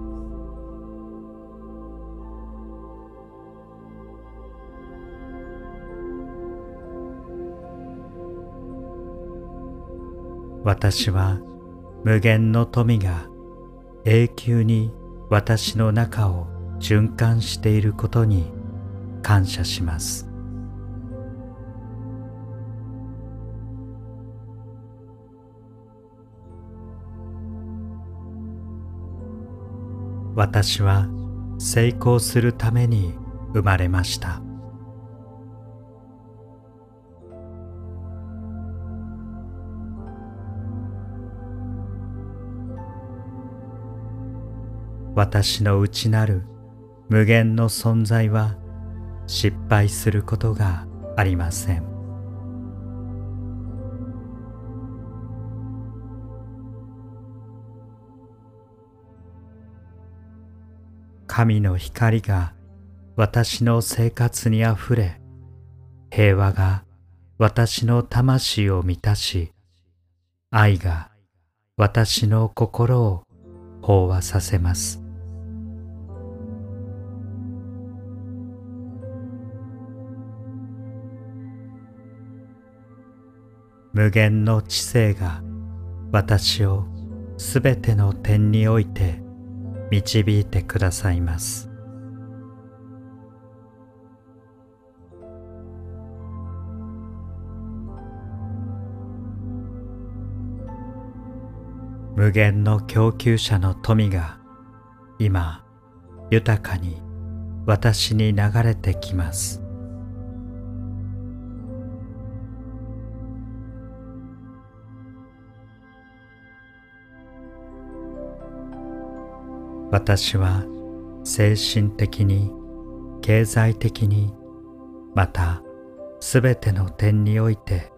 私は無限の富が永久に私の中を循環していることに感謝します。私は成功するために生まれました。私の内なる無限の存在は失敗することがありません。神の光が私の生活にあふれ平和が私の魂を満たし愛が私の心を飽和させます。無限の知性が私をすべての点において導いてくださいます。無限の供給者の富が今豊かに私に流れてきます。私は精神的に経済的にまたすべての点において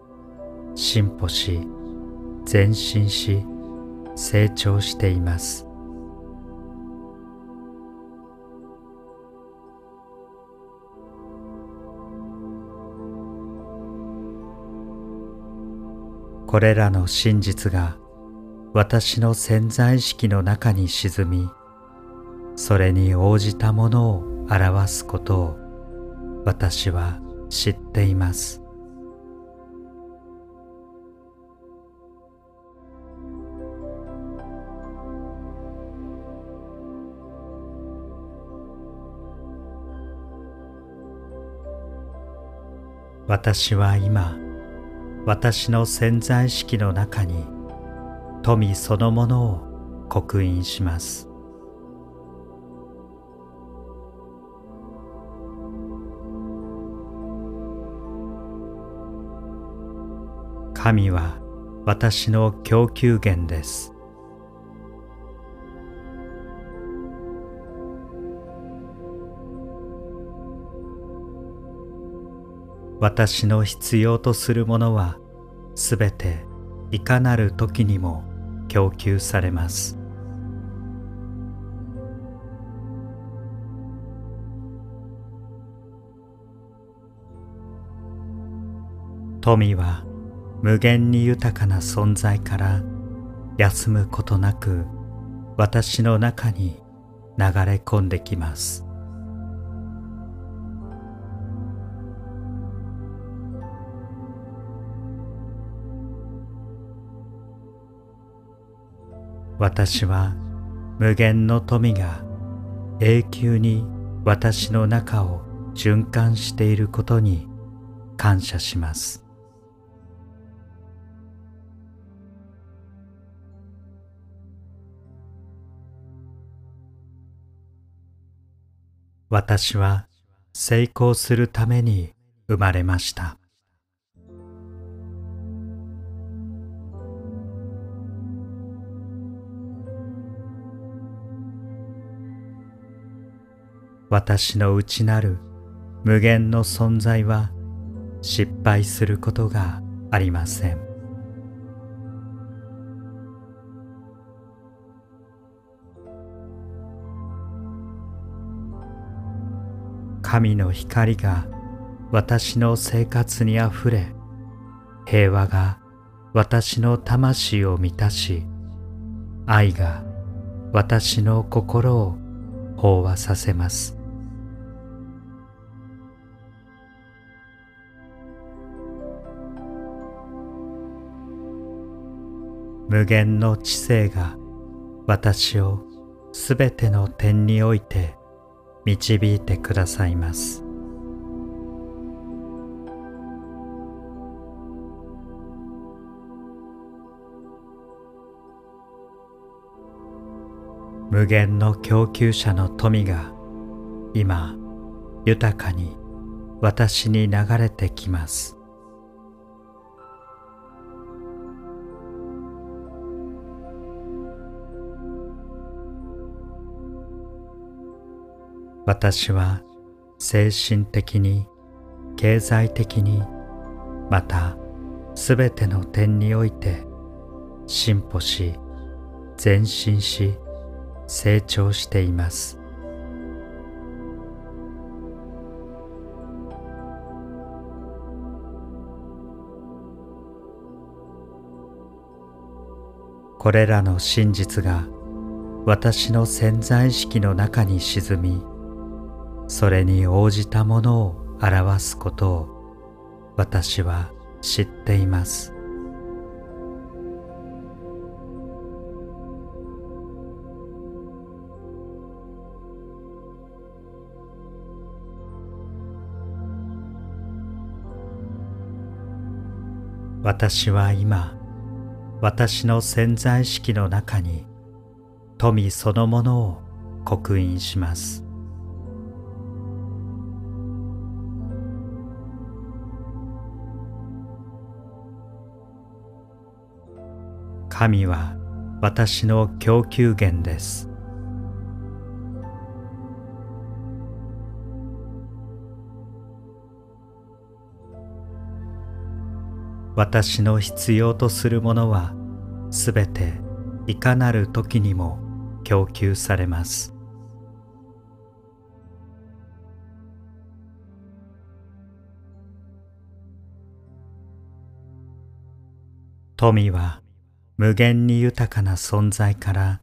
進歩し前進し成長しています。これらの真実が私の潜在意識の中に沈みそれに応じたものを表すことを私は知っています。私は今私の潜在意識の中に富そのものを刻印します。神は私の供給源です。私の必要とするものはすべていかなる時にも供給されます。富は無限に豊かな存在から休むことなく私の中に流れ込んできます。私は無限の富が永久に私の中を循環していることに感謝します。私は成功するために生まれました。私の内なる無限の存在は失敗することがありません。神の光が私の生活にあふれ平和が私の魂を満たし愛が私の心を飽和させます。無限の知性が私をすべての点において導いてくださいます。無限の供給者の富が今豊かに私に流れてきます。私は精神的に経済的にまたすべての点において進歩し前進し成長しています。これらの真実が私の潜在意識の中に沈みそれに応じたものを表すことを私は知っています。私は今私の潜在意識の中に富そのものを刻印します。神は私の供給源です。私の必要とするものはすべていかなる時にも供給されます。富は無限に豊かな存在から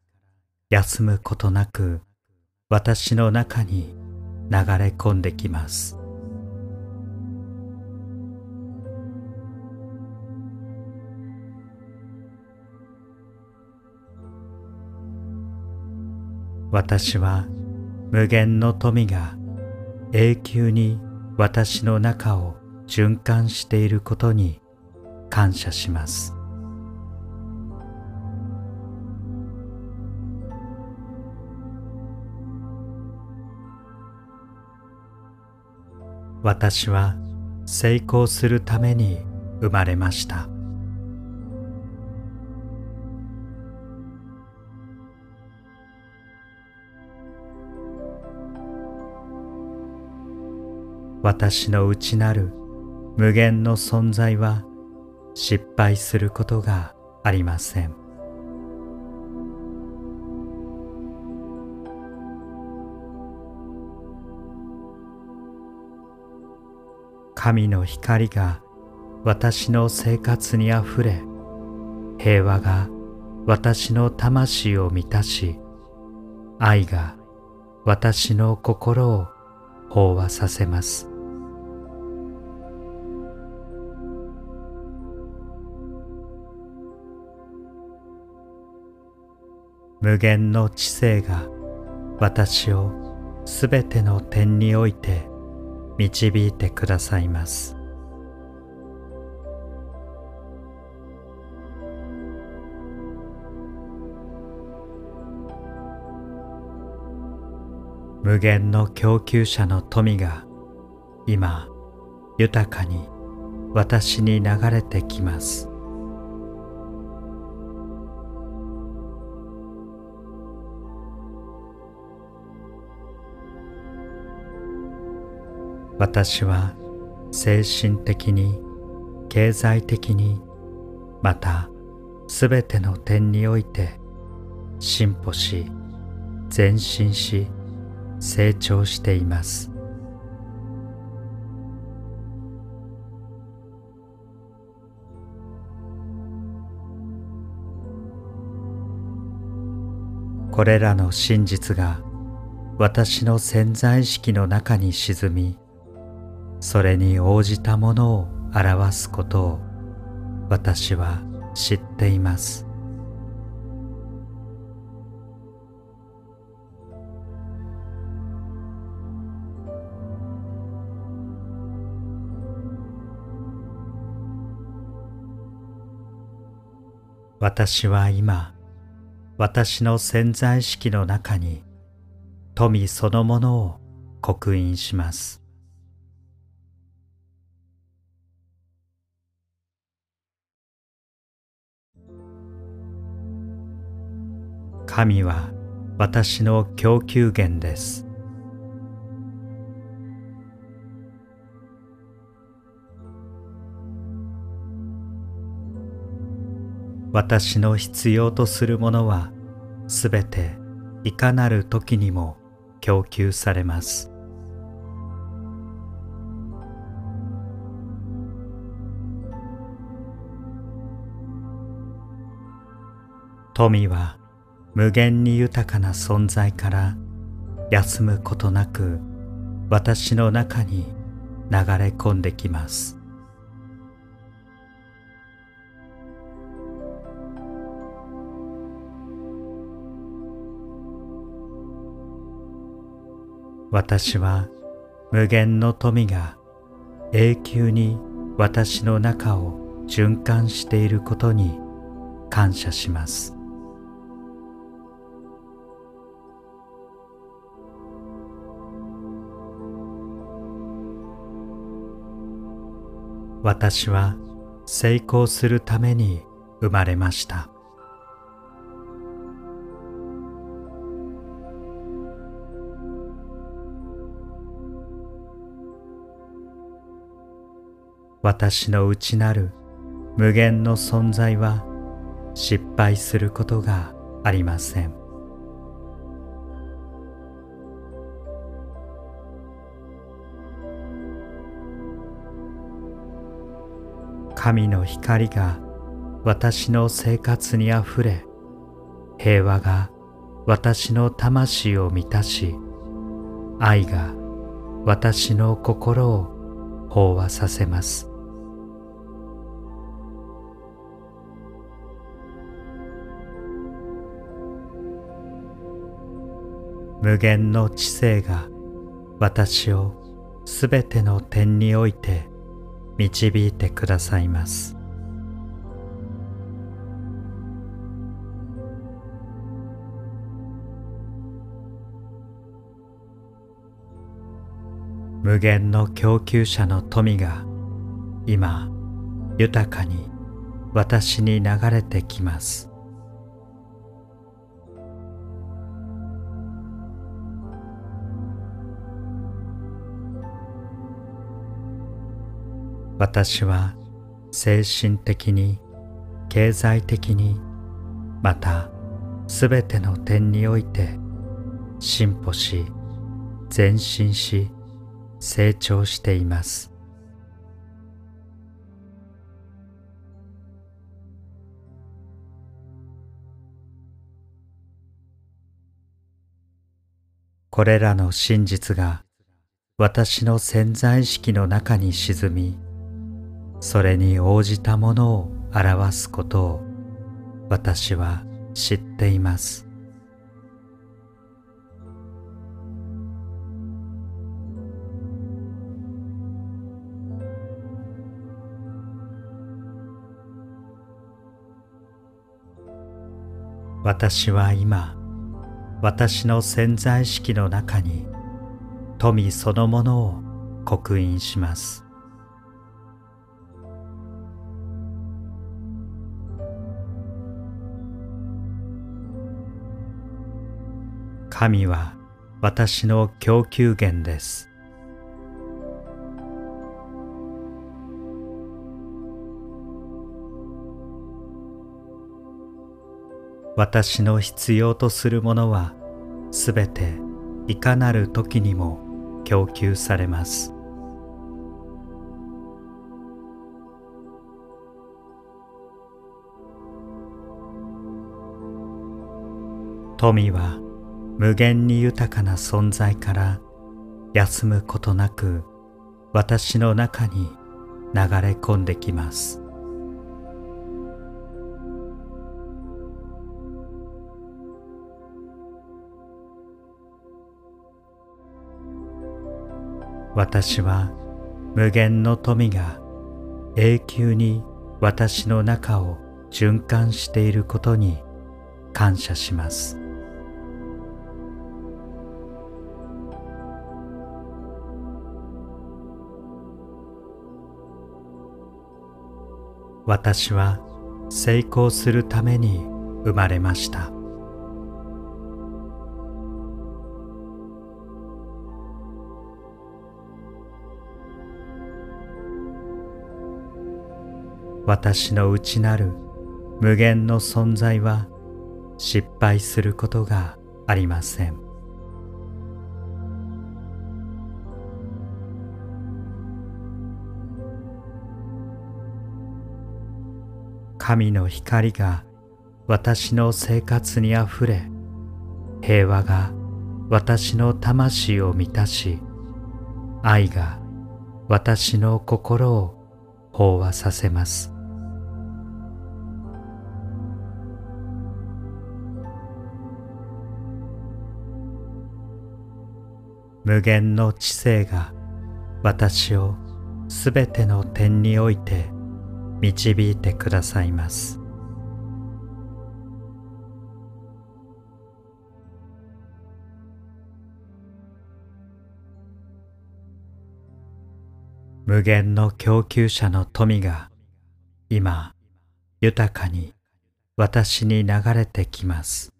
休むことなく私の中に流れ込んできます。私は無限の富が永久に私の中を循環していることに感謝します。私は成功するために生まれました。私の内なる無限の存在は失敗することがありません。神の光が私の生活にあふれ平和が私の魂を満たし愛が私の心を飽和させます。無限の知性が私をすべての点において導いてくださいます。無限の供給者の富が今豊かに私に流れてきます。私は精神的に経済的にまたすべての点において進歩し前進し成長しています。これらの真実が私の潜在意識の中に沈みそれに応じたものを表すことを私は知っています。私は今私の潜在意識の中に富そのものを刻印します。神は私の供給源です。私の必要とするものはすべていかなる時にも供給されます。富は無限に豊かな存在から休むことなく私の中に流れ込んできます。私は無限の富が永久に私の中を循環していることに感謝します。私は成功するために生まれました。私の内なる無限の存在は失敗することがありません。神の光が私の生活にあふれ平和が私の魂を満たし愛が私の心を飽和させます。無限の知性が私をすべての点において導いてくださいます。無限の供給者の富が今豊かに私に流れてきます。私は精神的に経済的にまたすべての点において進歩し前進し成長しています。これらの真実が私の潜在意識の中に沈みそれに応じたものを表すことを私は知っています。私は今私の潜在意識の中に富そのものを刻印します。神は私の供給源です。私の必要とするものはすべていかなる時にも供給されます。富は無限に豊かな存在から休むことなく私の中に流れ込んできます。私は無限の富が永久に私の中を循環していることに感謝します。私は成功するために生まれました。私の内なる無限の存在は失敗することがありません。神の光が私の生活にあふれ平和が私の魂を満たし愛が私の心を飽和させます。無限の知性が私をすべての点において導いてくださいます。無限の供給者の富が今豊かに私に流れてきます。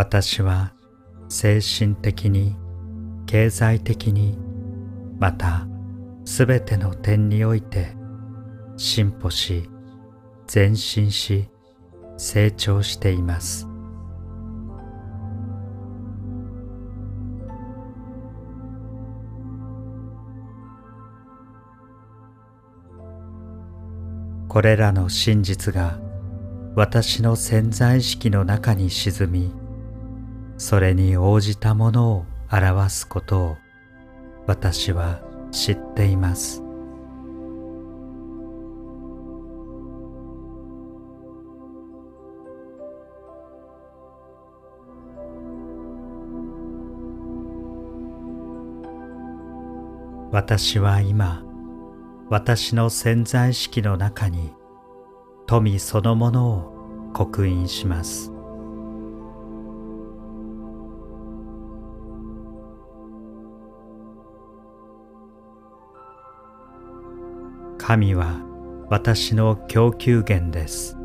私は精神的に経済的にまたすべての点において進歩し前進し成長しています。これらの真実が私の潜在意識の中に沈みそれに応じたものを表すことを私は知っています。私は今私の潜在意識の中に富そのものを刻印します。神は私の供給源です。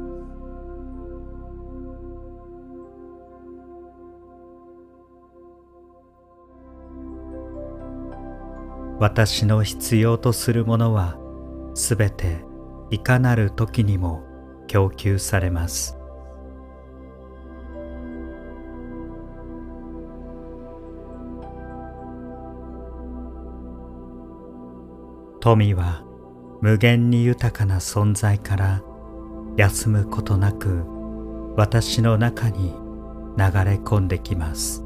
私の必要とするものはすべていかなる時にも供給されます。富は無限に豊かな存在から休むことなく私の中に流れ込んできます。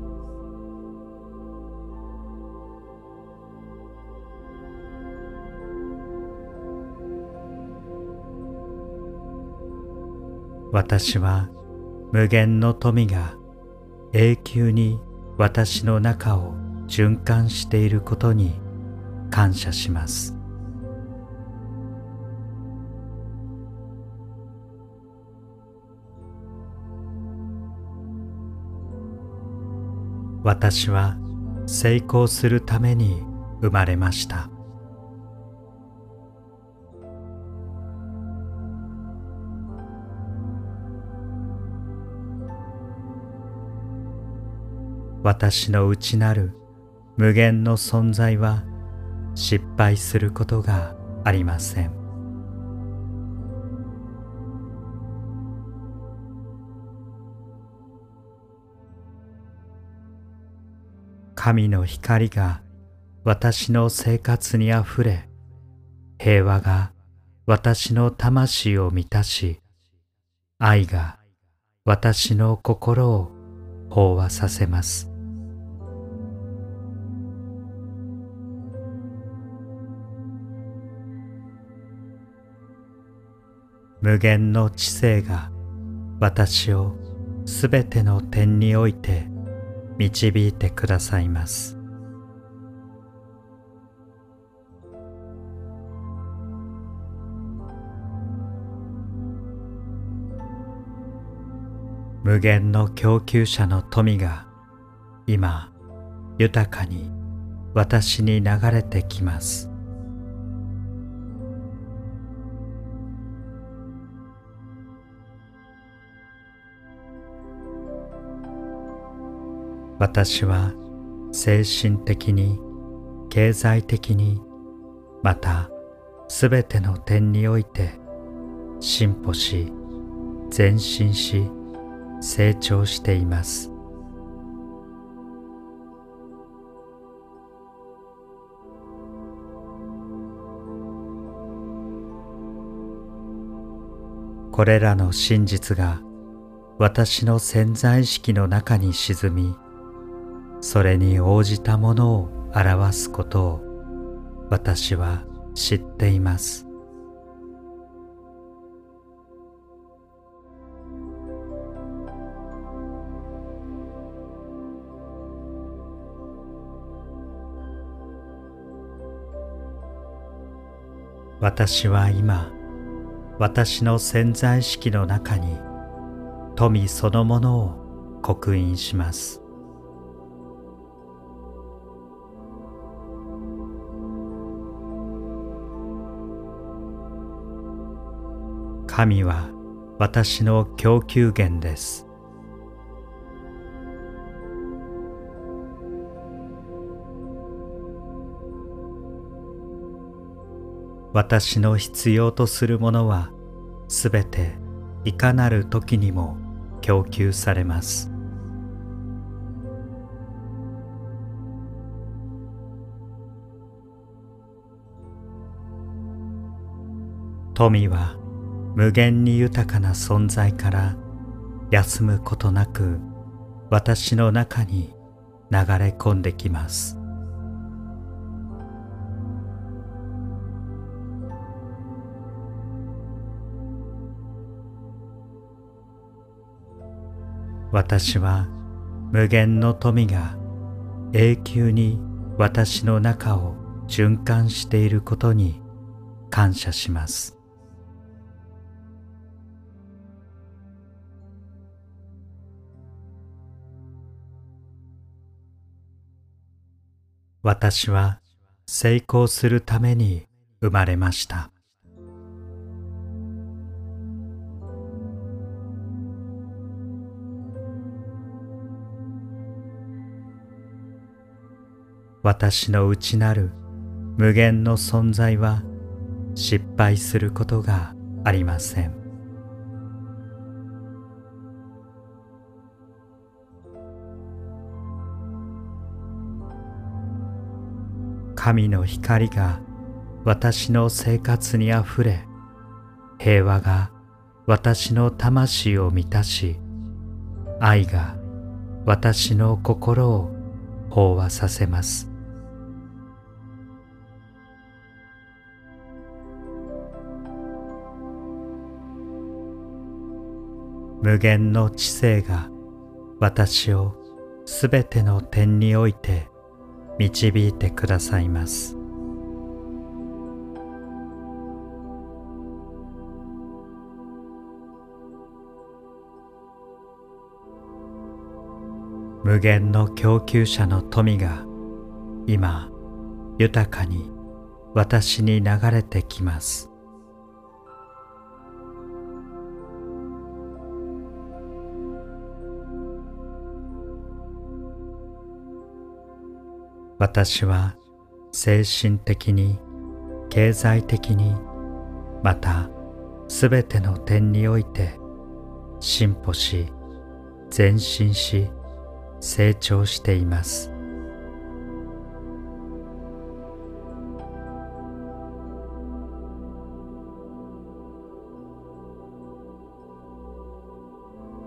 私は無限の富が永久に私の中を循環していることに感謝します。私は成功するために生まれました。私の内なる無限の存在は失敗することがありません。神の光が私の生活にあふれ平和が私の魂を満たし愛が私の心を飽和させます。無限の知性が私をすべての点において導いてくださいます。無限の供給者の富が今豊かに私に流れてきます。私は精神的に経済的にまたすべての点において進歩し前進し成長しています。これらの真実が私の潜在意識の中に沈みそれに応じたものを表すことを私は知っています。私は今私の潜在意識の中に富そのものを刻印します。神は私の供給源です。私の必要とするものはすべていかなる時にも供給されます。富は無限に豊かな存在から休むことなく私の中に流れ込んできます。私は無限の富が永久に私の中を循環していることに感謝します。私は成功するために生まれました。私の内なる無限の存在は失敗することがありません神の光が私の生活にあふれ平和が私の魂を満たし愛が私の心を飽和させます。無限の知性が私をすべての点において導いてくださいます。無限の供給者の富が今豊かに私に流れてきます。私は精神的に経済的にまたすべての点において進歩し前進し成長しています。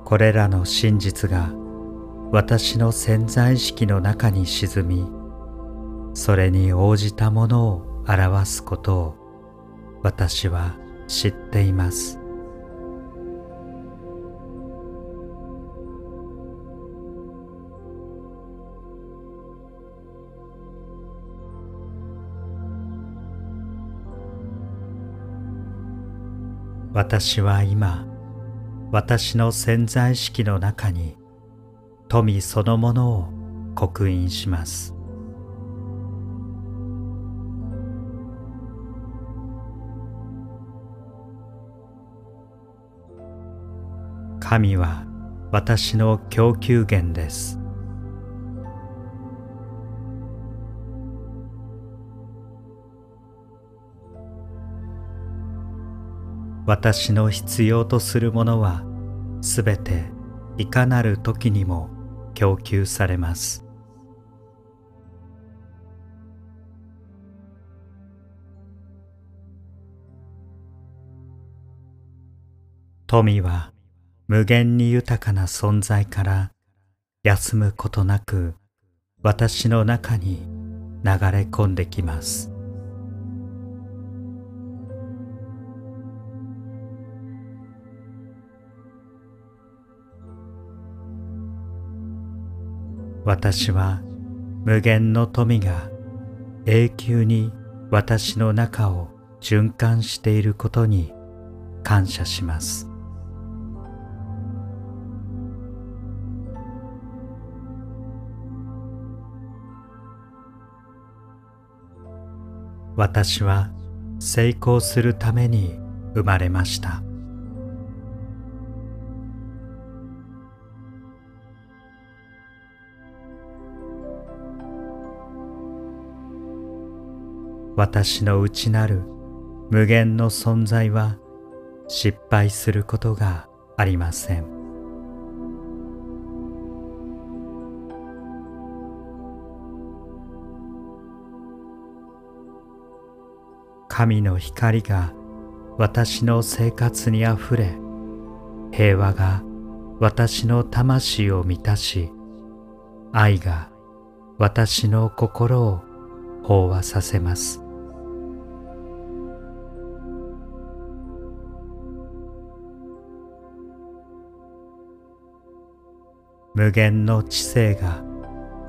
これらの真実が私の潜在意識の中に沈みそれに応じたものを表すことを私は知っています。私は今私の潜在意識の中に富そのものを刻印します。神は私の供給源です。私の必要とするものはすべていかなる時にも供給されます。富は無限に豊かな存在から休むことなく私の中に流れ込んできます。私は無限の富が永久に私の中を循環していることに感謝します。私は成功するために生まれました。私の内なる無限の存在は失敗することがありません。神の光が私の生活にあふれ平和が私の魂を満たし愛が私の心を飽和させます。無限の知性が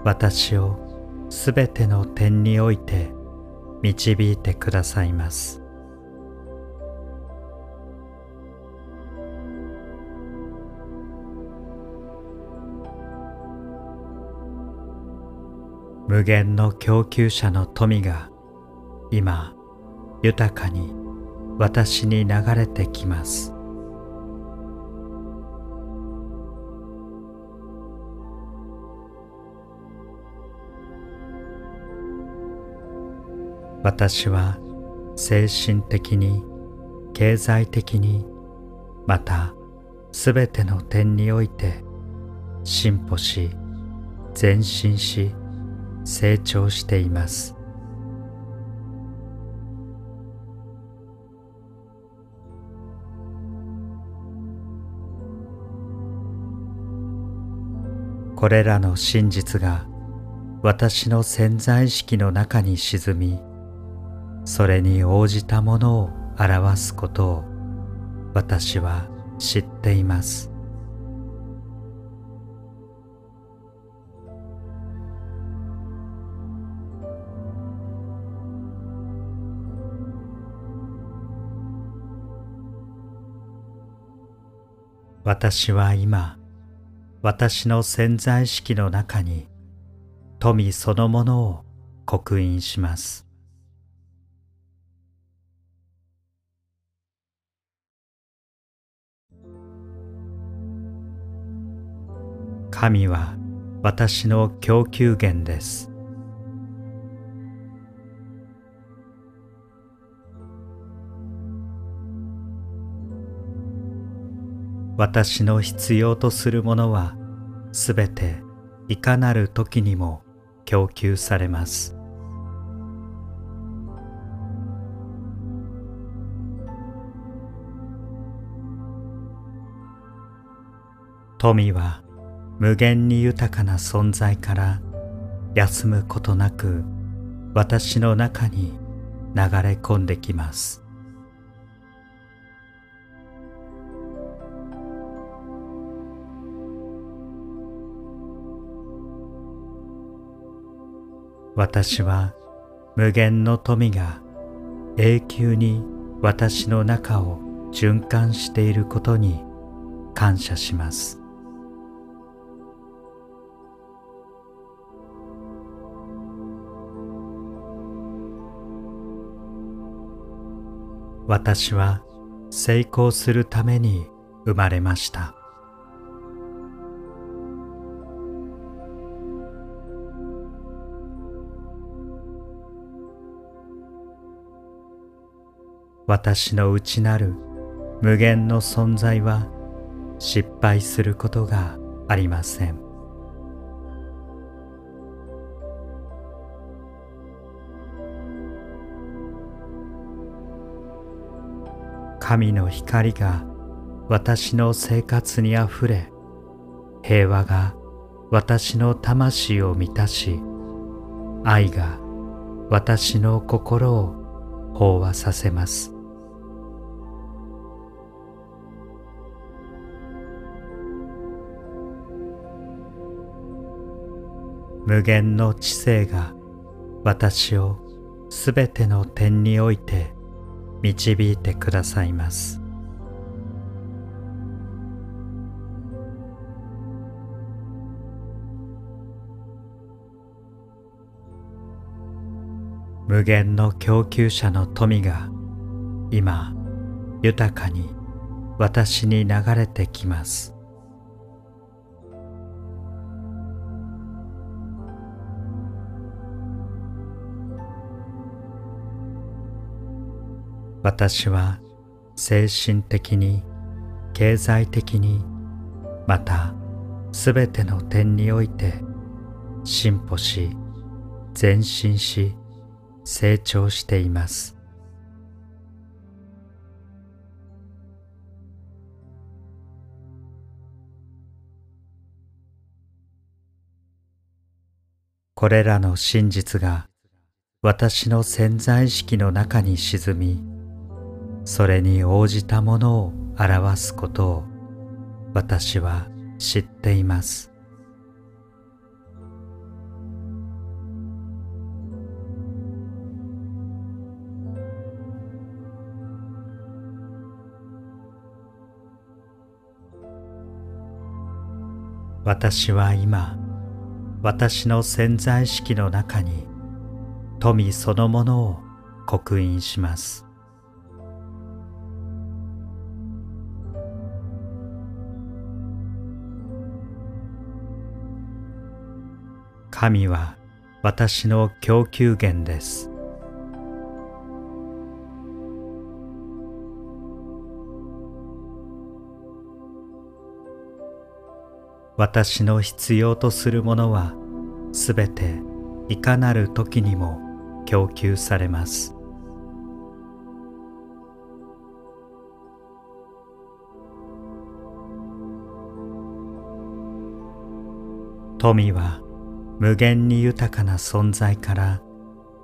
私をすべての点において導いてくださいます。無限の供給者の富が今豊かに私に流れてきます。私は精神的に経済的にまたすべての点において進歩し前進し成長しています。これらの真実が私の潜在意識の中に沈みそれに応じたものを表すことを私は知っています。私は今私の潜在意識の中に富そのものを刻印します。神は私の供給源です。私の必要とするものはすべていかなる時にも供給されます。富は無限に豊かな存在から休むことなく私の中に流れ込んできます。私は無限の富が永久に私の中を循環していることに感謝します。私は成功するために生まれました。私の内なる無限の存在は失敗することがありません。神の光が私の生活にあふれ平和が私の魂を満たし愛が私の心を飽和させます。無限の知性が私をすべての点において導いてくださいます。無限の供給者の富が今豊かに私に流れてきます。私は精神的に経済的にまたすべての点において進歩し前進し成長しています。これらの真実が私の潜在意識の中に沈みそれに応じたものを表すことを私は知っています。私は今私の潜在意識の中に富そのものを刻印します。神は私の供給源です。私の必要とするものはすべていかなる時にも供給されます。富は無限に豊かな存在から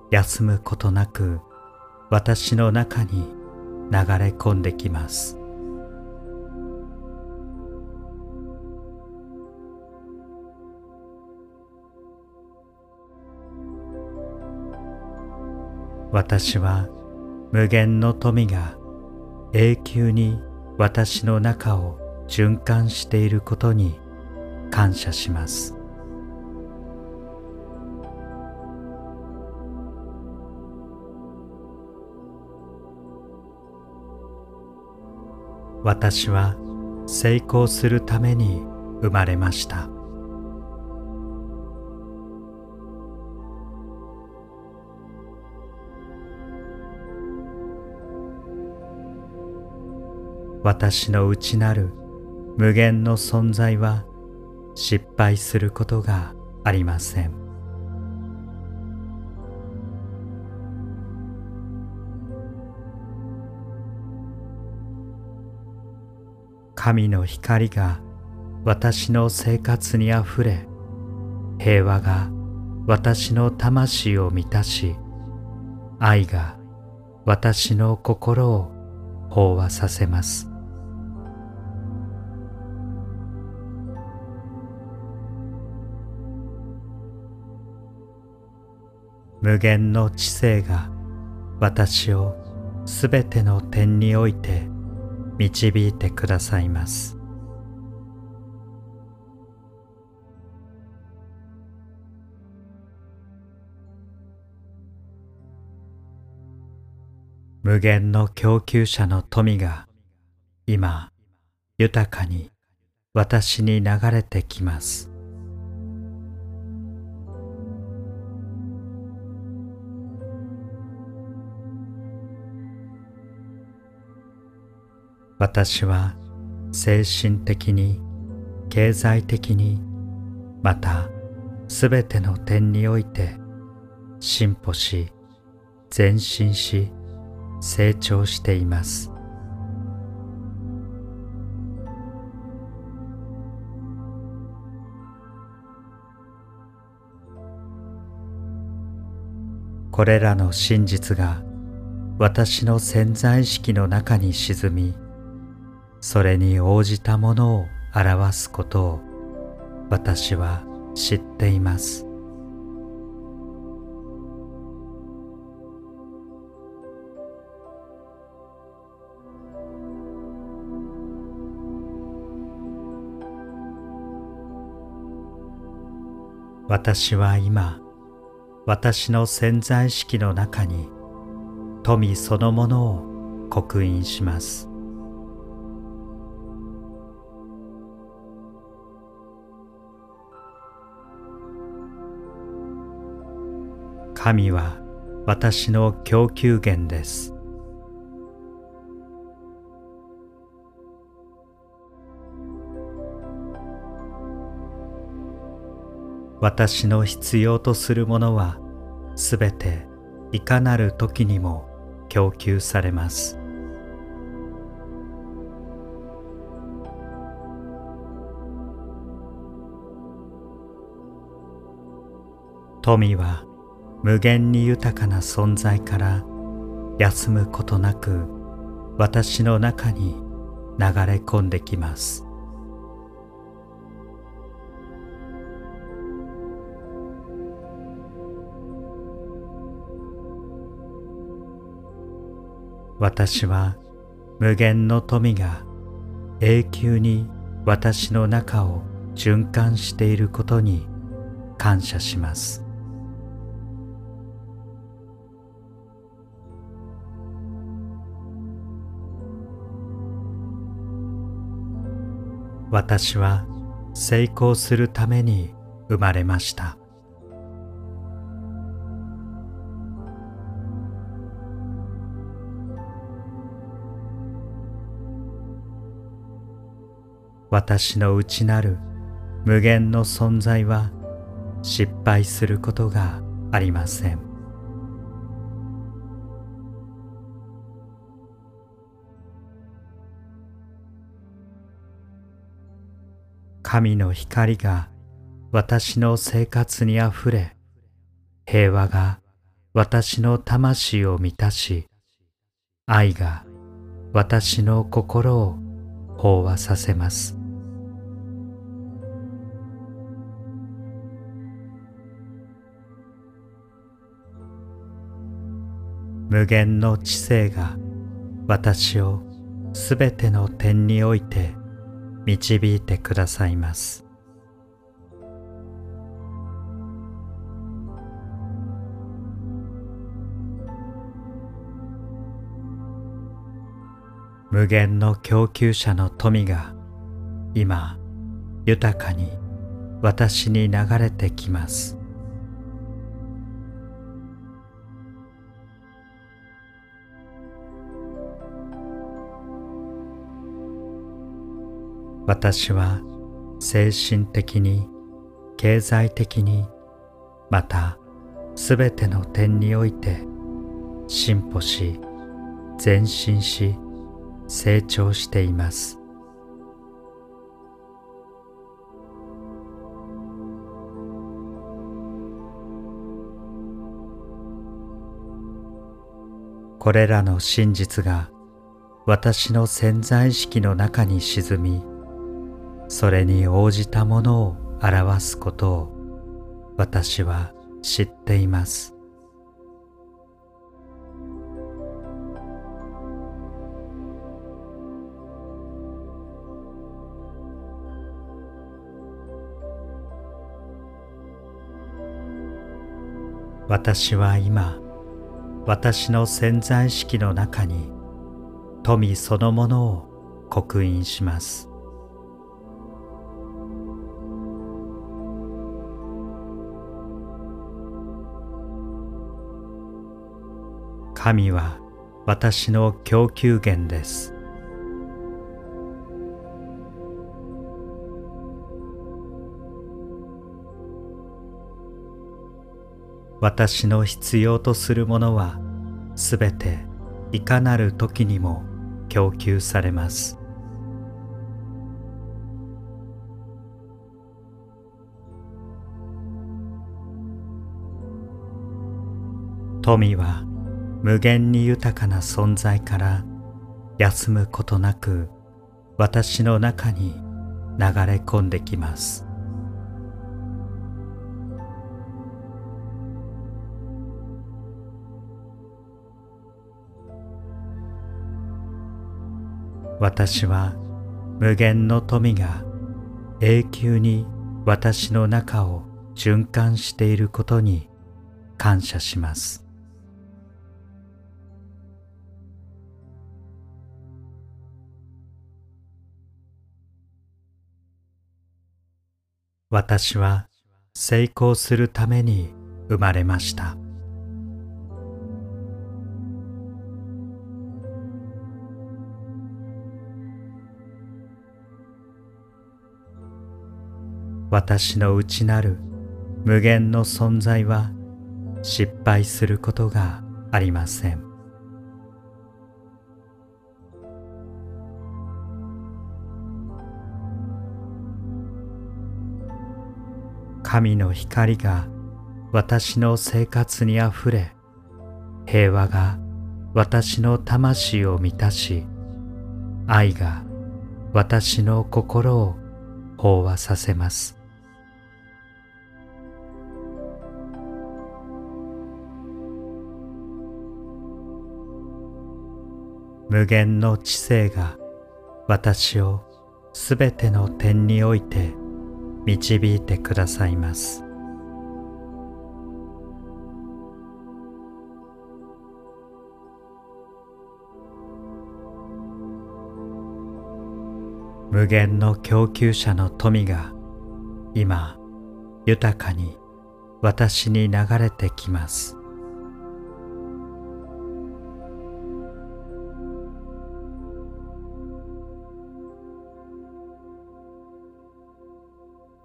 休むことなく私の中に流れ込んできます。私は無限の富が永久に私の中を循環していることに感謝します。私は成功するために生まれました。私の内なる無限の存在は失敗することがありません。神の光が私の生活にあふれ平和が私の魂を満たし愛が私の心を飽和させます。無限の知性が私をすべての点において導いてくださいます。無限の供給者の富が今豊かに私に流れてきます。私は精神的に経済的にまたすべての点において進歩し前進し成長しています。これらの真実が私の潜在意識の中に沈みそれに応じたものを表すことを私は知っています。私は今私の潜在意識の中に富そのものを刻印します。神は私の供給源です。私の必要とするものはすべていかなる時にも供給されます。富は無限に豊かな存在から休むことなく私の中に流れ込んできます。私は無限の富が永久に私の中を循環していることに感謝します。私は成功するために生まれました。私の内なる無限の存在は失敗することがありません。神の光が私の生活にあふれ平和が私の魂を満たし愛が私の心を飽和させます。無限の知性が私をすべての点において導いてくださいます。無限の供給者の富が今豊かに私に流れてきます。私は精神的に経済的にまたすべての点において進歩し前進し成長しています。これらの真実が私の潜在意識の中に沈みそれに応じたものを表すことを私は知っています。私は今私の潜在意識の中に富そのものを刻印します。神は私の供給源です。私の必要とするものはすべていかなる時にも供給されます。富は無限に豊かな存在から休むことなく私の中に流れ込んできます。私は無限の富が永久に私の中を循環していることに感謝します。私は成功するために生まれました。私の内なる無限の存在は失敗することがありません神の光が私の生活にあふれ平和が私の魂を満たし愛が私の心を飽和させます。無限の知性が私をすべての点において導いてくださいます。無限の供給者の富が今豊かに私に流れてきます。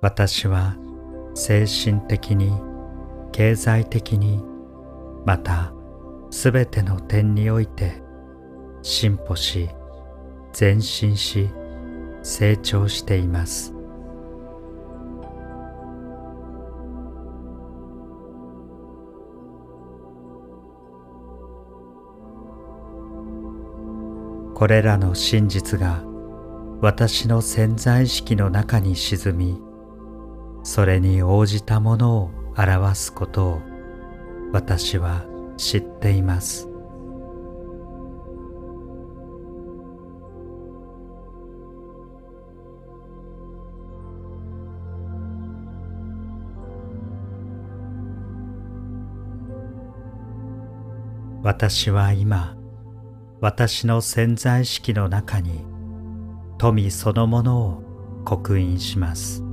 私は精神的に経済的にまたすべての点において進歩し前進し成長しています。これらの真実が私の潜在意識の中に沈みそれに応じたものを表すことを私は知っています。私は今私の潜在意識の中に富そのものを刻印します。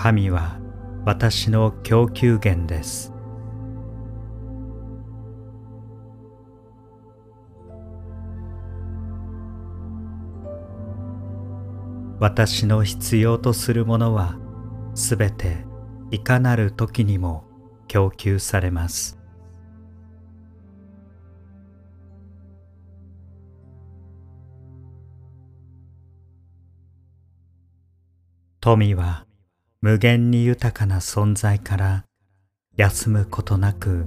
神は私の供給源です。私の必要とするものはすべていかなる時にも供給されます。富は無限に豊かな存在から休むことなく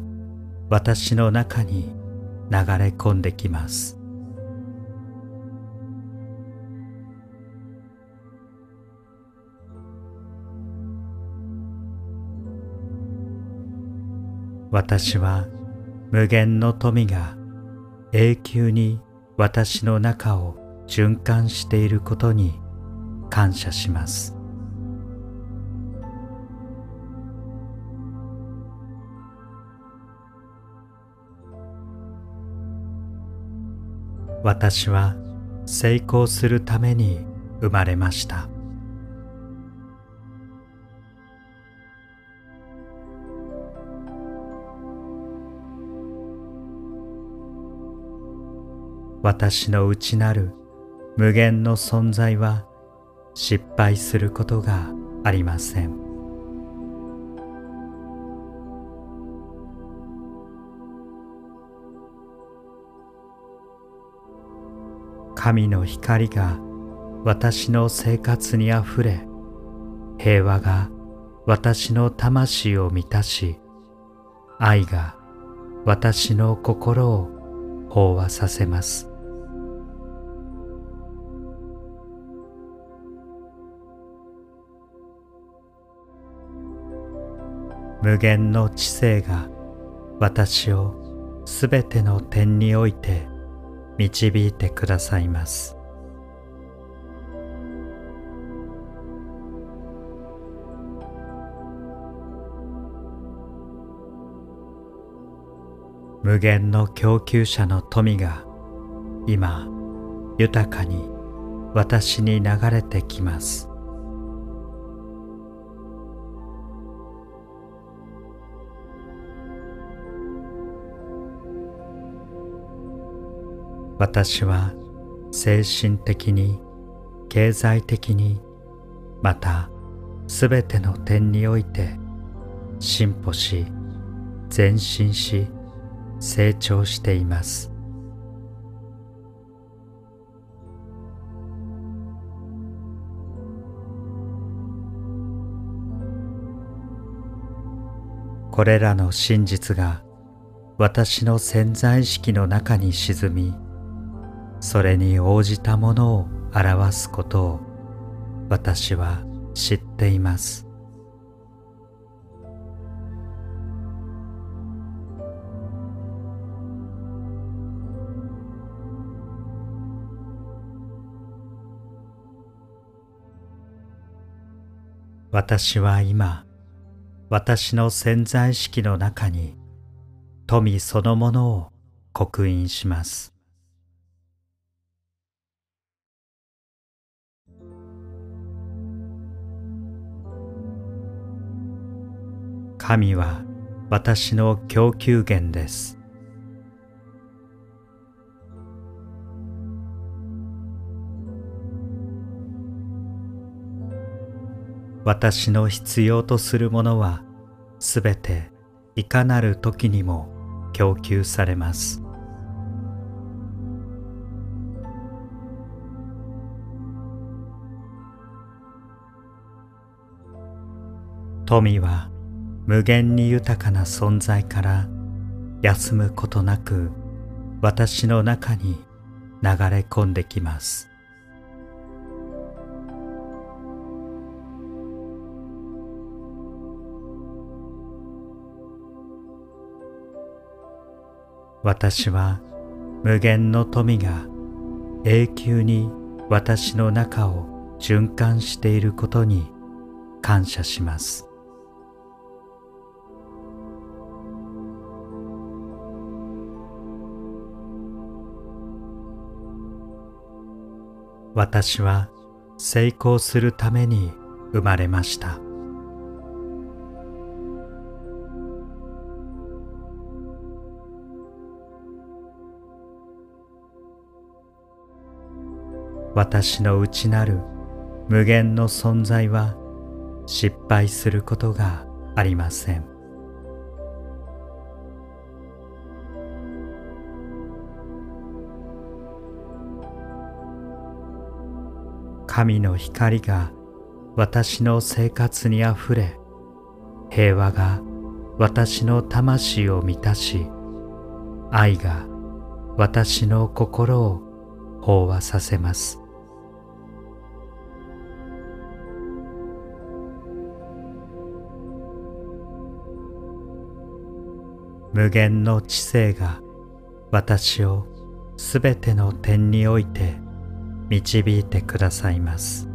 私の中に流れ込んできます。私は無限の富が永久に私の中を循環していることに感謝します。私は成功するために生まれました。私の内なる無限の存在は失敗することがありません。神の光が私の生活にあふれ平和が私の魂を満たし愛が私の心を飽和させます。無限の知性が私をすべての点において導いてくださいます。無限の供給者の富が今豊かに私に流れてきます。私は精神的に経済的にまたすべての点において進歩し前進し成長しています。これらの真実が私の潜在意識の中に沈みそれに応じたものを表すことを私は知っています。私は今私の潜在意識の中に富そのものを刻印します。神は私の供給源です。私の必要とするものはすべていかなる時にも供給されます。富は無限に豊かな存在から休むことなく私の中に流れ込んできます。私は無限の富が永久に私の中を循環していることに感謝します。私は成功するために生まれました。私の内なる無限の存在は失敗することがありません。神の光が私の生活にあふれ平和が私の魂を満たし愛が私の心を飽和させます。無限の知性が私をすべての点において導いてくださいます。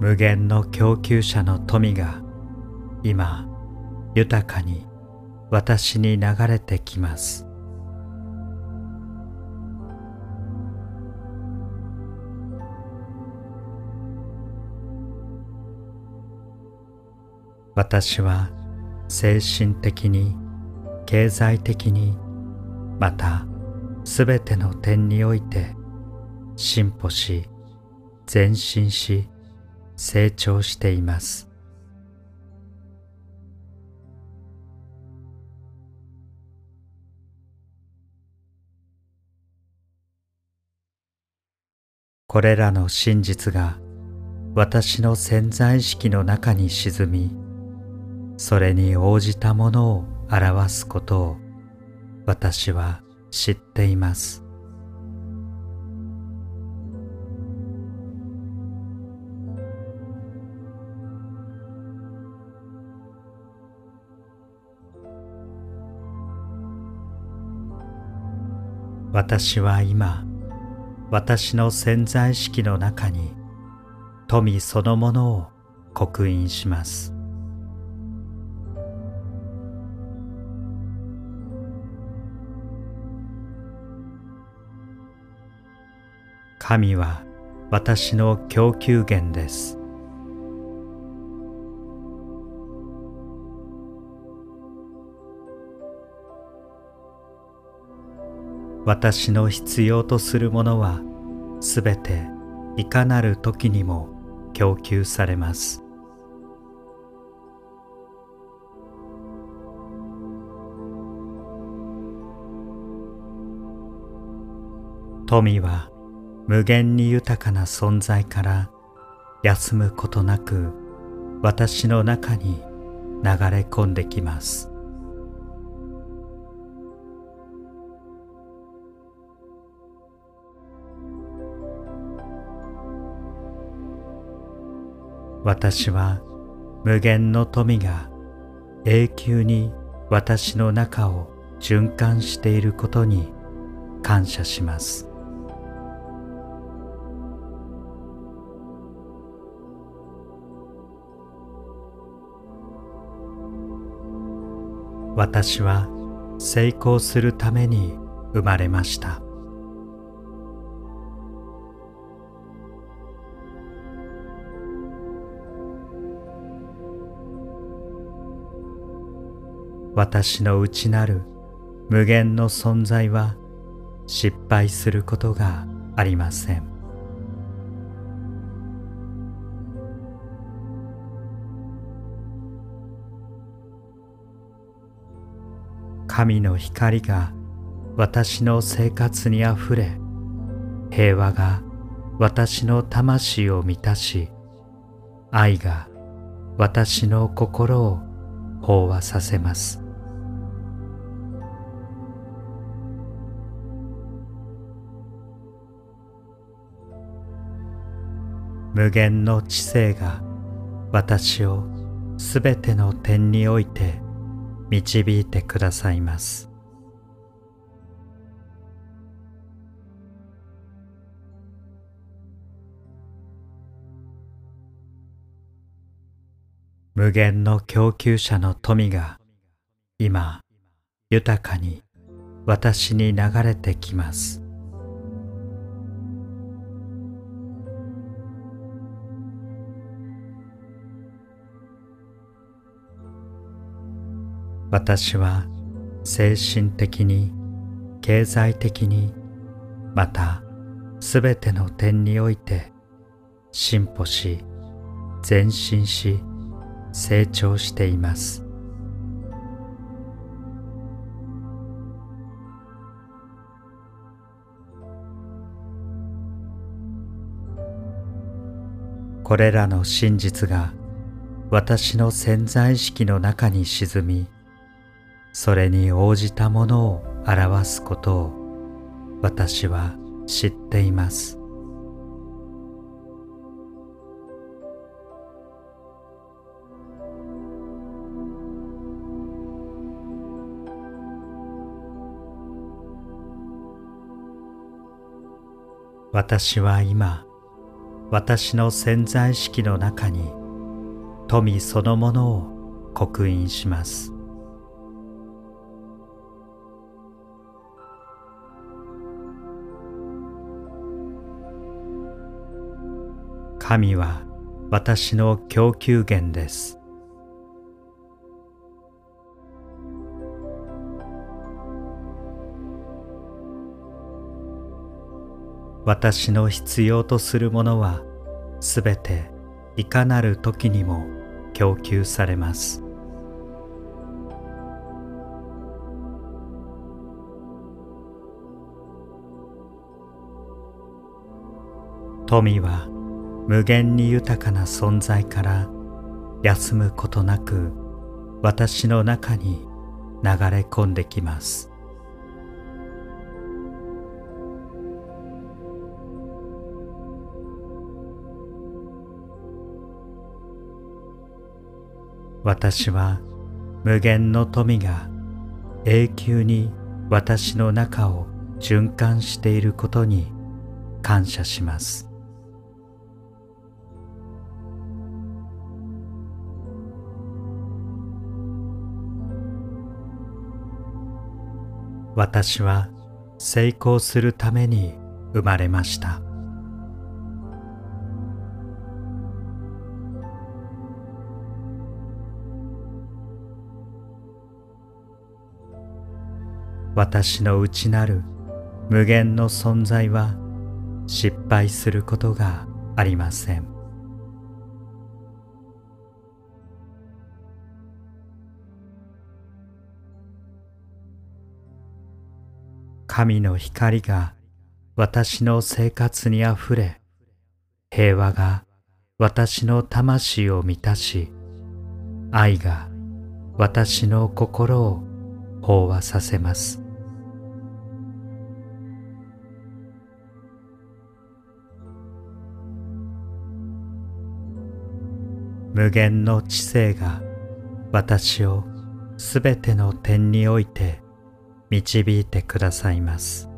無限の供給者の富が今豊かに私に流れてきます。私は精神的に経済的にまたすべての点において進歩し前進し成長しています。これらの真実が私の潜在意識の中に沈みそれに応じたものを表すことを私は知っています。私は今私の潜在意識の中に富そのものを刻印します。神は私の供給源です。私の必要とするものはすべていかなる時にも供給されます。富は無限に豊かな存在から休むことなく私の中に流れ込んできます。私は無限の富が永久に私の中を循環していることに感謝します。私は成功するために生まれました。私の内なる無限の存在は失敗することがありません。神の光が私の生活にあふれ平和が私の魂を満たし愛が私の心を飽和させます。無限の知性が私をすべての点において導いてくださいます。無限の供給者の富が今豊かに私に流れてきます。私は精神的に経済的にまたすべての点において進歩し前進し成長しています。これらの真実が私の潜在意識の中に沈みそれに応じたものを表すことを私は知っています。私は今私の潜在意識の中に富そのものを刻印します。神は私の供給源です。私の必要とするものはすべていかなる時にも供給されます。富は無限に豊かな存在から休むことなく私の中に流れ込んできます。私は無限の富が永久に私の中を循環していることに感謝します。私は成功するために生まれました。私の内なる無限の存在は失敗することがありません。神の光が私の生活にあふれ平和が私の魂を満たし愛が私の心を飽和させます。無限の知性が私をすべての点において導いてくださいます。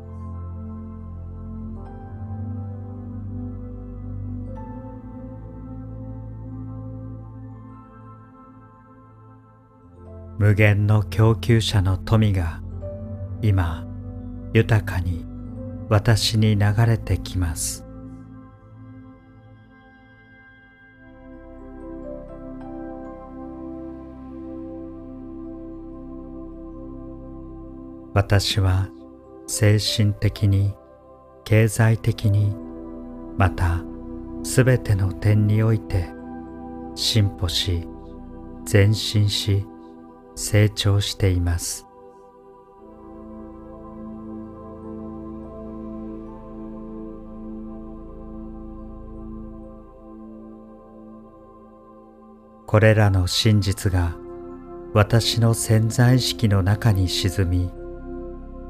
無限の供給者の富が今豊かに私に流れてきます。私は精神的に経済的にまたすべての点において進歩し前進し成長しています。これらの真実が私の潜在意識の中に沈み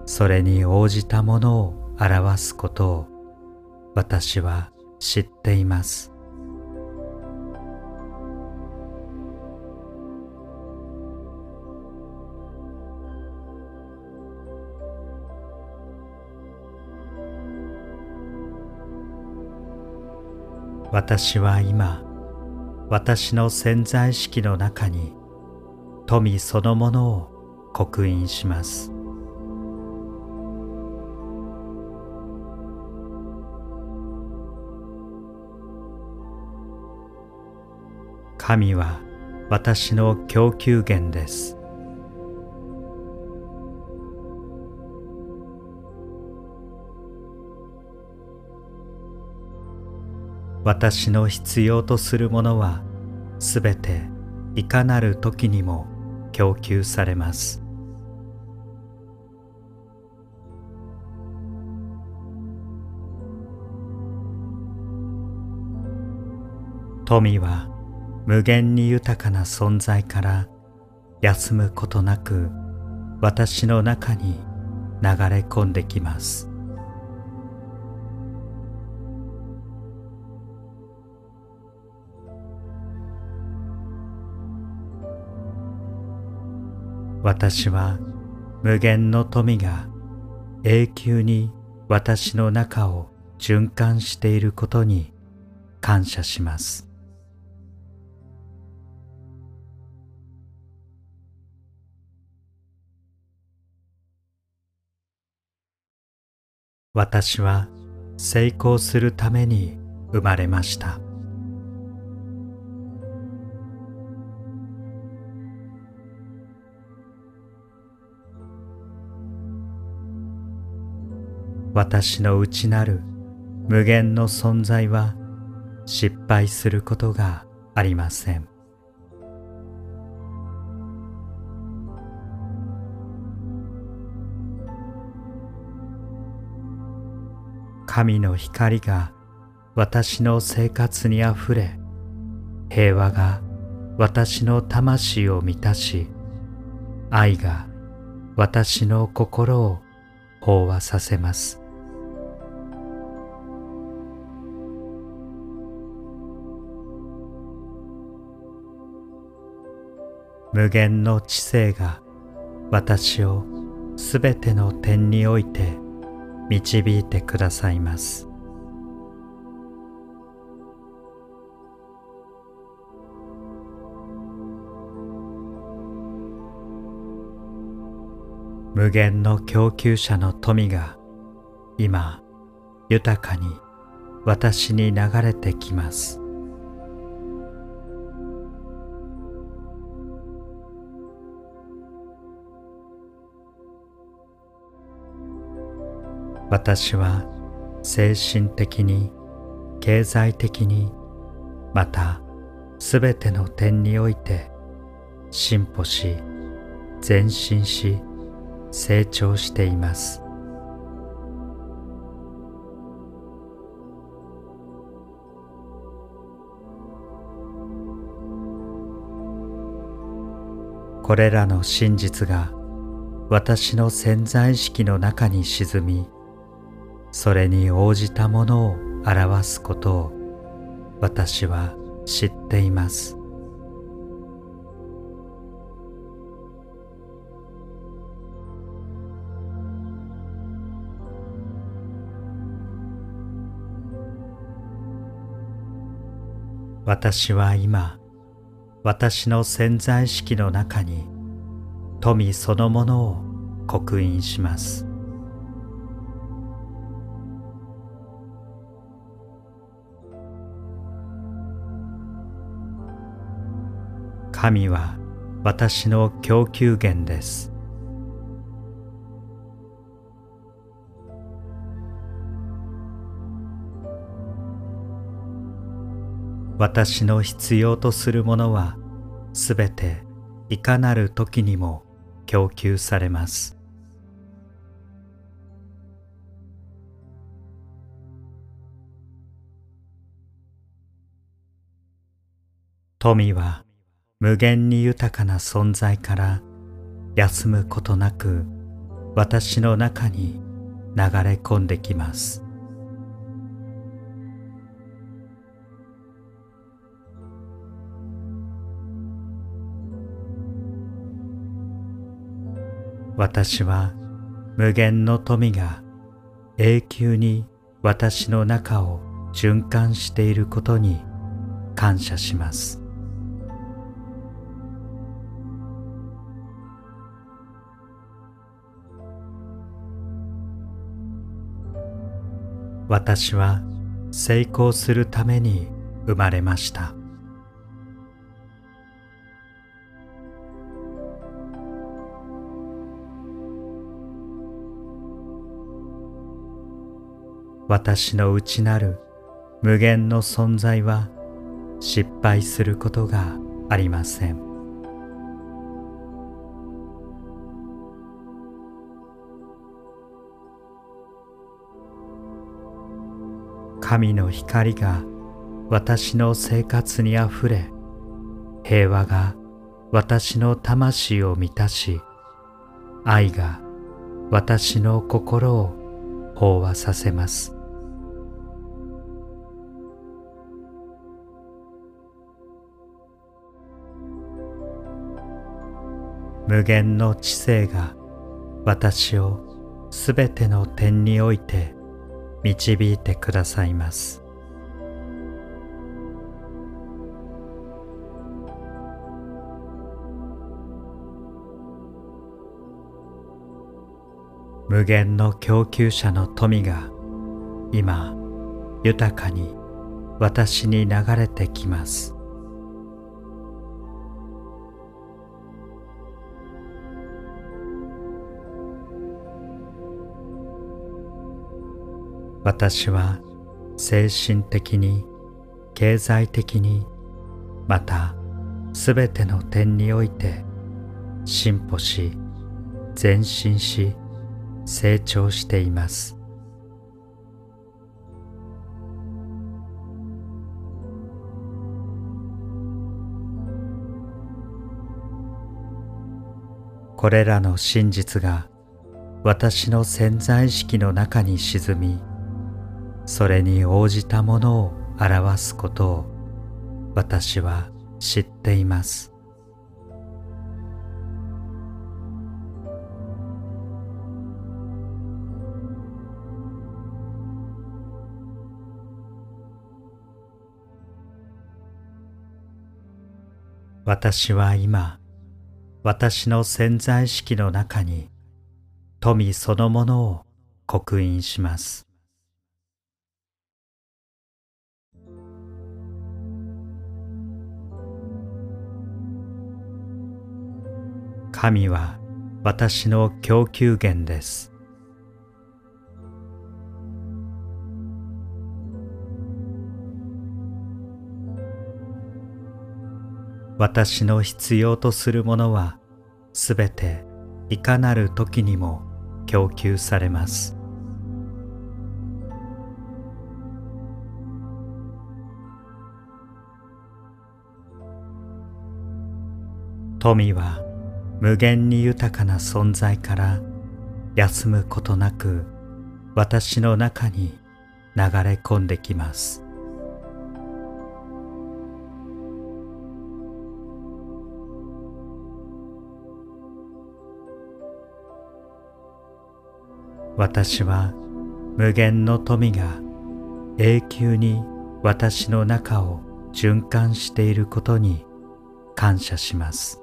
それに応じたものを表すことを私は知っています。私は今私の潜在意識の中に富そのものを刻印します。神は私の供給源です。私の必要とするものはすべていかなる時にも供給されます。富は無限に豊かな存在から休むことなく私の中に流れ込んできます。私は無限の富が永久に私の中を循環していることに感謝します。私は成功するために生まれました。私の内なる無限の存在は失敗することがありません。神の光が私の生活にあふれ平和が私の魂を満たし愛が私の心を飽和させます。無限の知性が私をすべての点において導いてくださいます。無限の供給者の富が今豊かに私に流れてきます。私は精神的に経済的にまたすべての点において進歩し前進し成長しています。これらの真実が私の潜在意識の中に沈みそれに応じたものを表すことを私は知っています。私は今私の潜在意識の中に富そのものを刻印します。神は私の供給源です。私の必要とするものはすべていかなる時にも供給されます。富は無限に豊かな存在から休むことなく私の中に流れ込んできます。私は無限の富が永久に私の中を循環していることに感謝します。私は成功するために生まれました。私の内なる無限の存在は失敗することがありません。神の光が私の生活にあふれ平和が私の魂を満たし愛が私の心を飽和させます。無限の知性が私をすべての点において導いてくださいます。無限の供給者の富が今豊かに私に流れてきます。私は精神的に経済的にまたすべての点において進歩し前進し成長しています。これらの真実が私の潜在意識の中に沈みそれに応じたものを表すことを私は知っています。私は今私の潜在意識の中に富そのものを刻印します。神は私の供給源です。私の必要とするものはすべていかなる時にも供給されます。富は無限に豊かな存在から休むことなく私の中に流れ込んできます。私は無限の富が永久に私の中を循環していることに感謝します。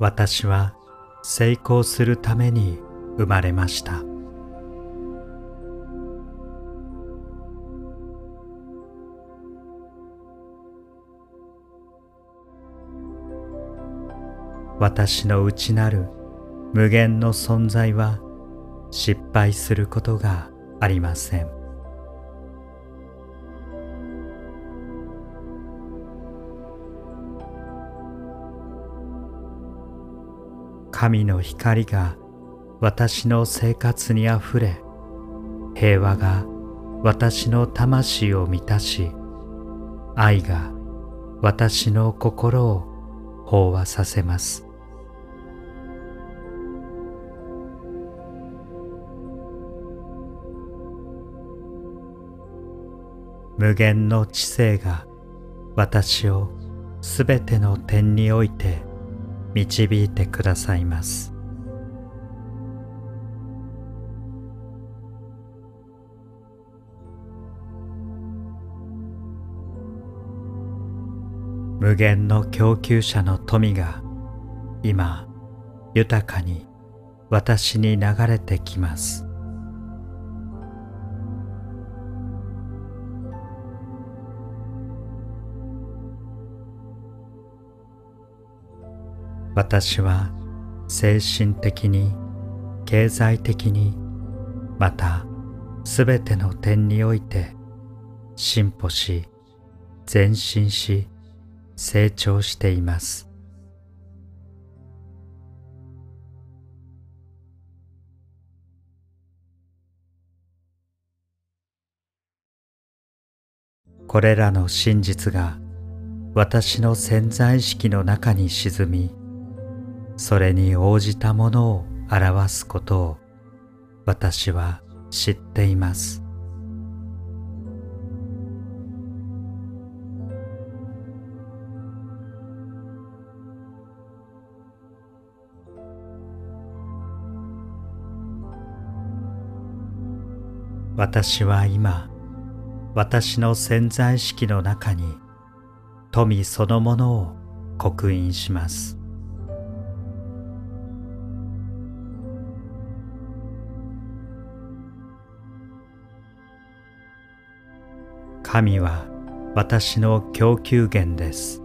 私は成功するために生まれました。私の内なる無限の存在は失敗することがありません。神の光が私の生活にあふれ平和が私の魂を満たし愛が私の心を飽和させます。無限の知性が私をすべての点において導いてくださいます。無限の供給者の富が今豊かに私に流れてきます。私は精神的に経済的にまたすべての点において進歩し前進し成長しています。これらの真実が私の潜在意識の中に沈みそれに応じたものを表すことを私は知っています。私は今私の潜在意識の中に富そのものを刻印します。神は私の供給源です。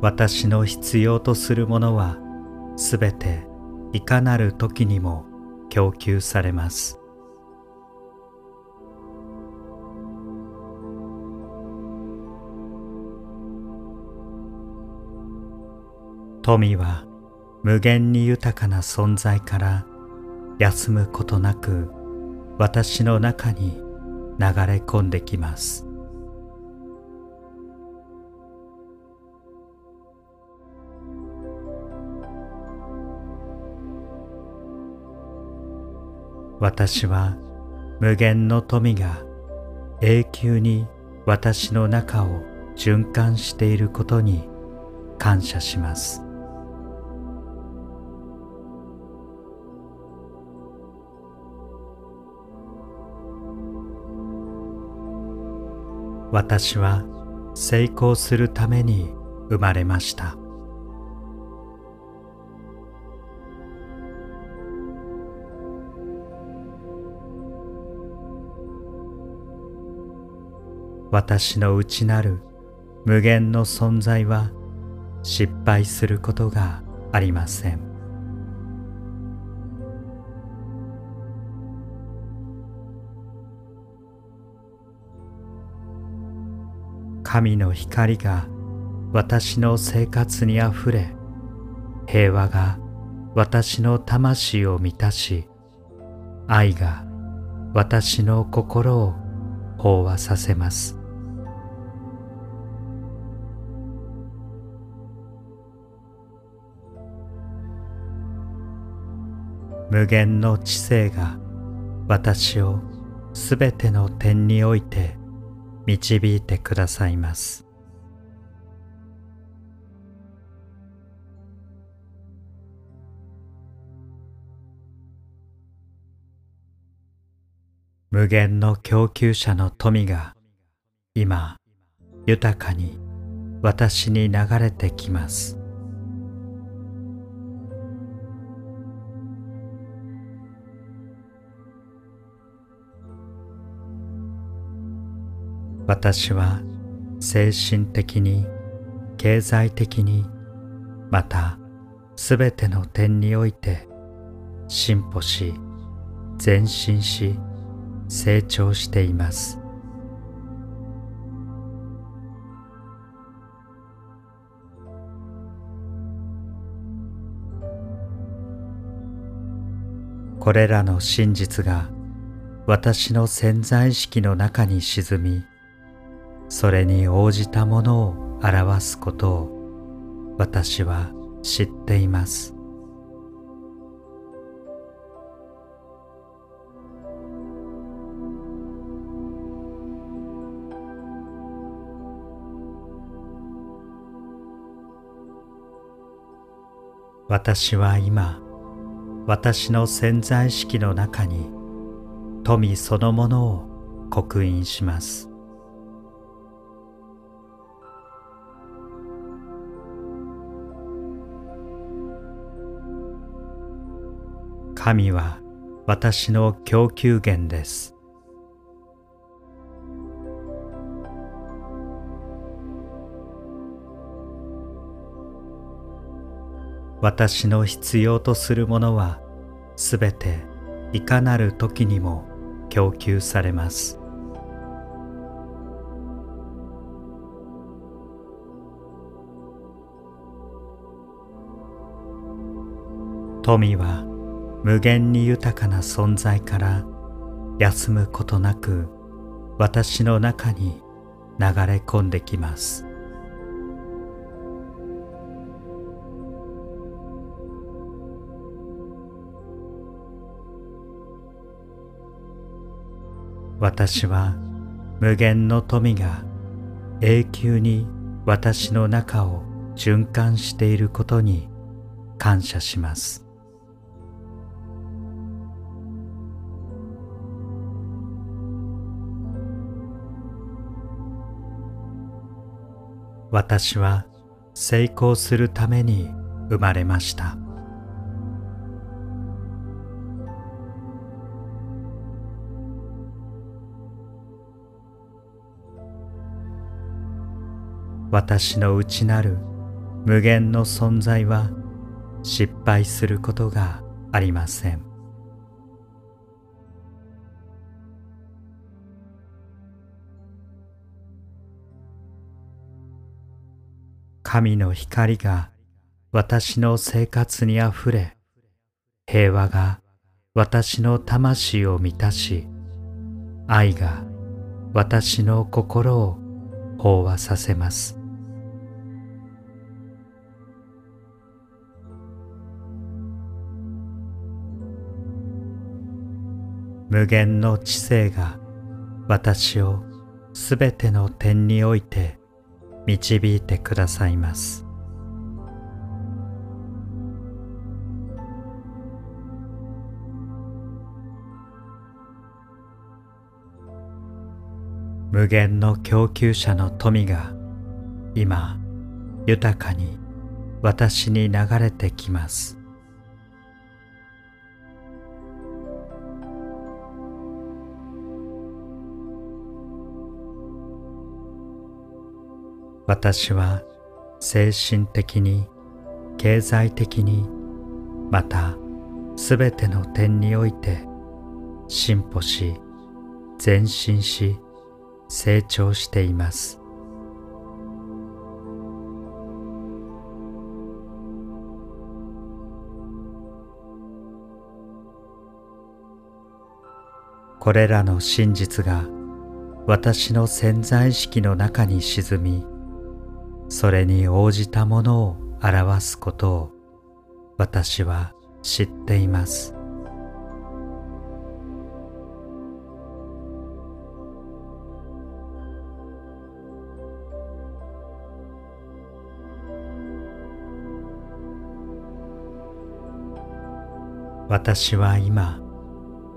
私の必要とするものはすべていかなる時にも供給されます。富は無限に豊かな存在から休むことなく私の中に流れ込んできます。私は無限の富が永久に私の中を循環していることに感謝します。私は成功するために生まれました。私の内なる無限の存在は失敗することがありません。神の光が私の生活にあふれ平和が私の魂を満たし愛が私の心を飽和させます。無限の知性が私をすべての点において導いてくださいます。無限の供給者の富が今豊かに私に流れてきます。私は精神的に経済的にまたすべての点において進歩し前進し成長しています。これらの真実が私の潜在意識の中に沈みそれに応じたものを表すことを私は知っています。私は今私の潜在意識の中に富そのものを刻印します。神は私の供給源です。私の必要とするものはすべていかなる時にも供給されます。富は無限に豊かな存在から休むことなく私の中に流れ込んできます。私は無限の富が永久に私の中を循環していることに感謝します。私は成功するために生まれました。私の内なる無限の存在は失敗することがありません。神の光が私の生活にあふれ平和が私の魂を満たし愛が私の心を飽和させます。無限の知性が私をすべての点において導いてくださいます。無限の供給者の富が今豊かに私に流れてきます。私は精神的に経済的にまたすべての点において進歩し前進し成長しています。これらの真実が私の潜在意識の中に沈みそれに応じたものを表すことを私は知っています。私は今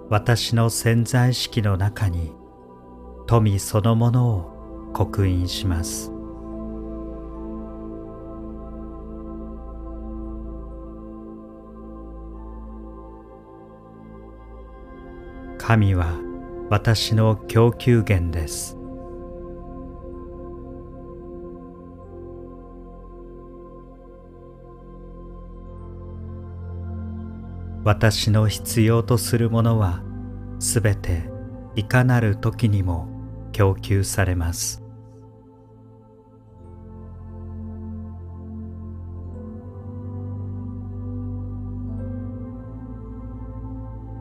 私の潜在意識の中に富そのものを刻印します。神は私の供給源です。私の必要とするものはすべていかなる時にも供給されます。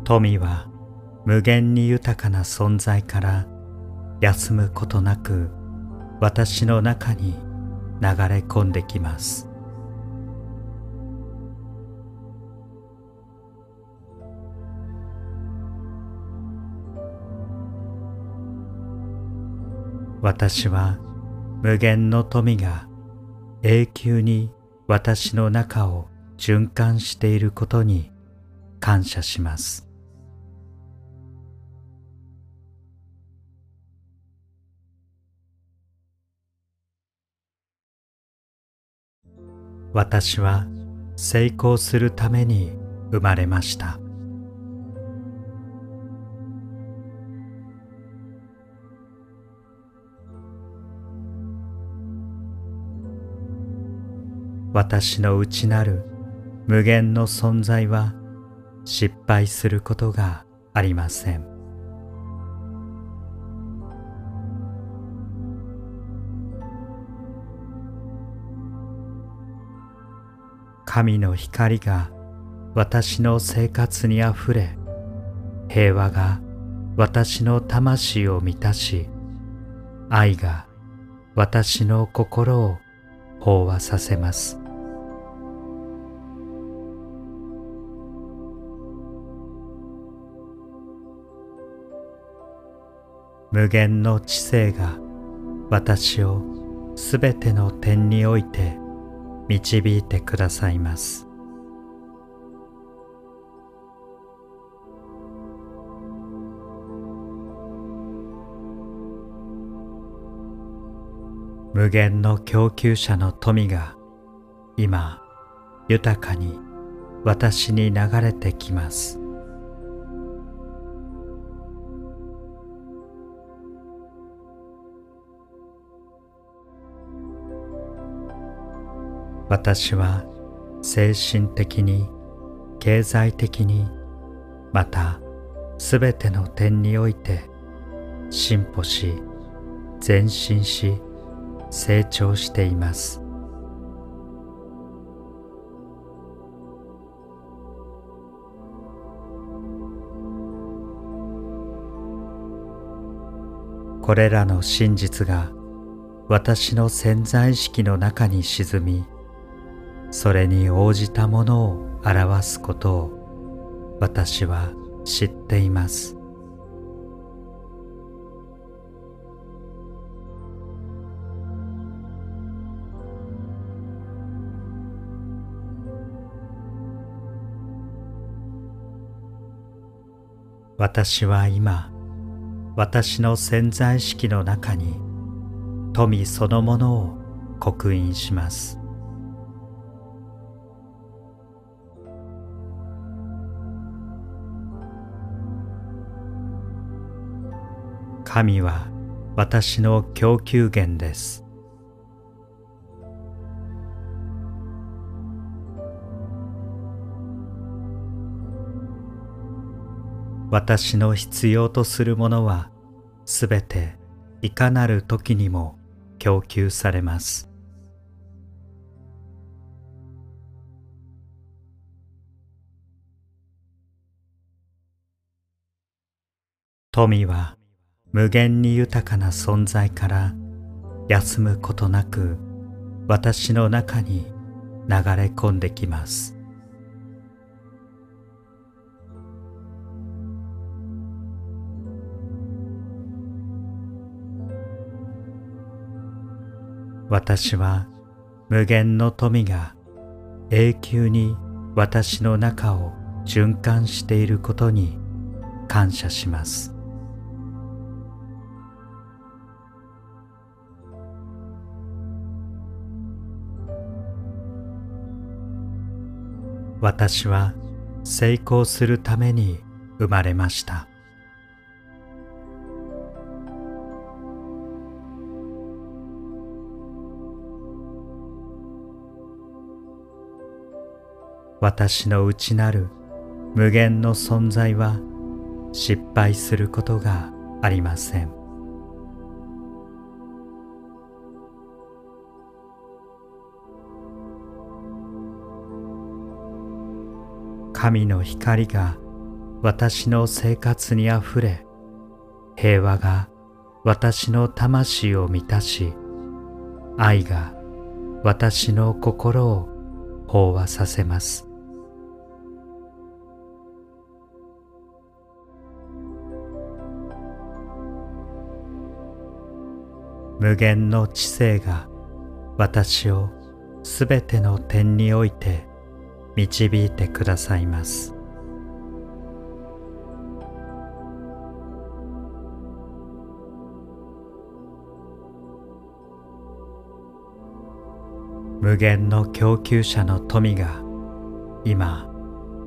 富は無限に豊かな存在から休むことなく私の中に流れ込んできます。私は無限の富が永久に私の中を循環していることに感謝します。私は成功するために生まれました。私の内なる無限の存在は失敗することがありません。神の光が私の生活にあふれ平和が私の魂を満たし愛が私の心を飽和させます。無限の知性が私をすべての点において導いてくださいます。無限の供給者の富が今豊かに私に流れてきます。私は精神的に経済的にまたすべての点において進歩し前進し成長しています。これらの真実が私の潜在意識の中に沈みそれに応じたものを表すことを私は知っています。私は今私の潜在意識の中に富そのものを刻印します。神は私の供給源です。私の必要とするものはすべていかなる時にも供給されます。富は無限に豊かな存在から休むことなく私の中に流れ込んできます。私は無限の富が永久に私の中を循環していることに感謝します。私は成功するために生まれました。私の内なる無限の存在は失敗することがありません。神の光が私の生活にあふれ平和が私の魂を満たし愛が私の心を飽和させます。無限の知性が私をすべての点において導いてくださいます。無限の供給者の富が今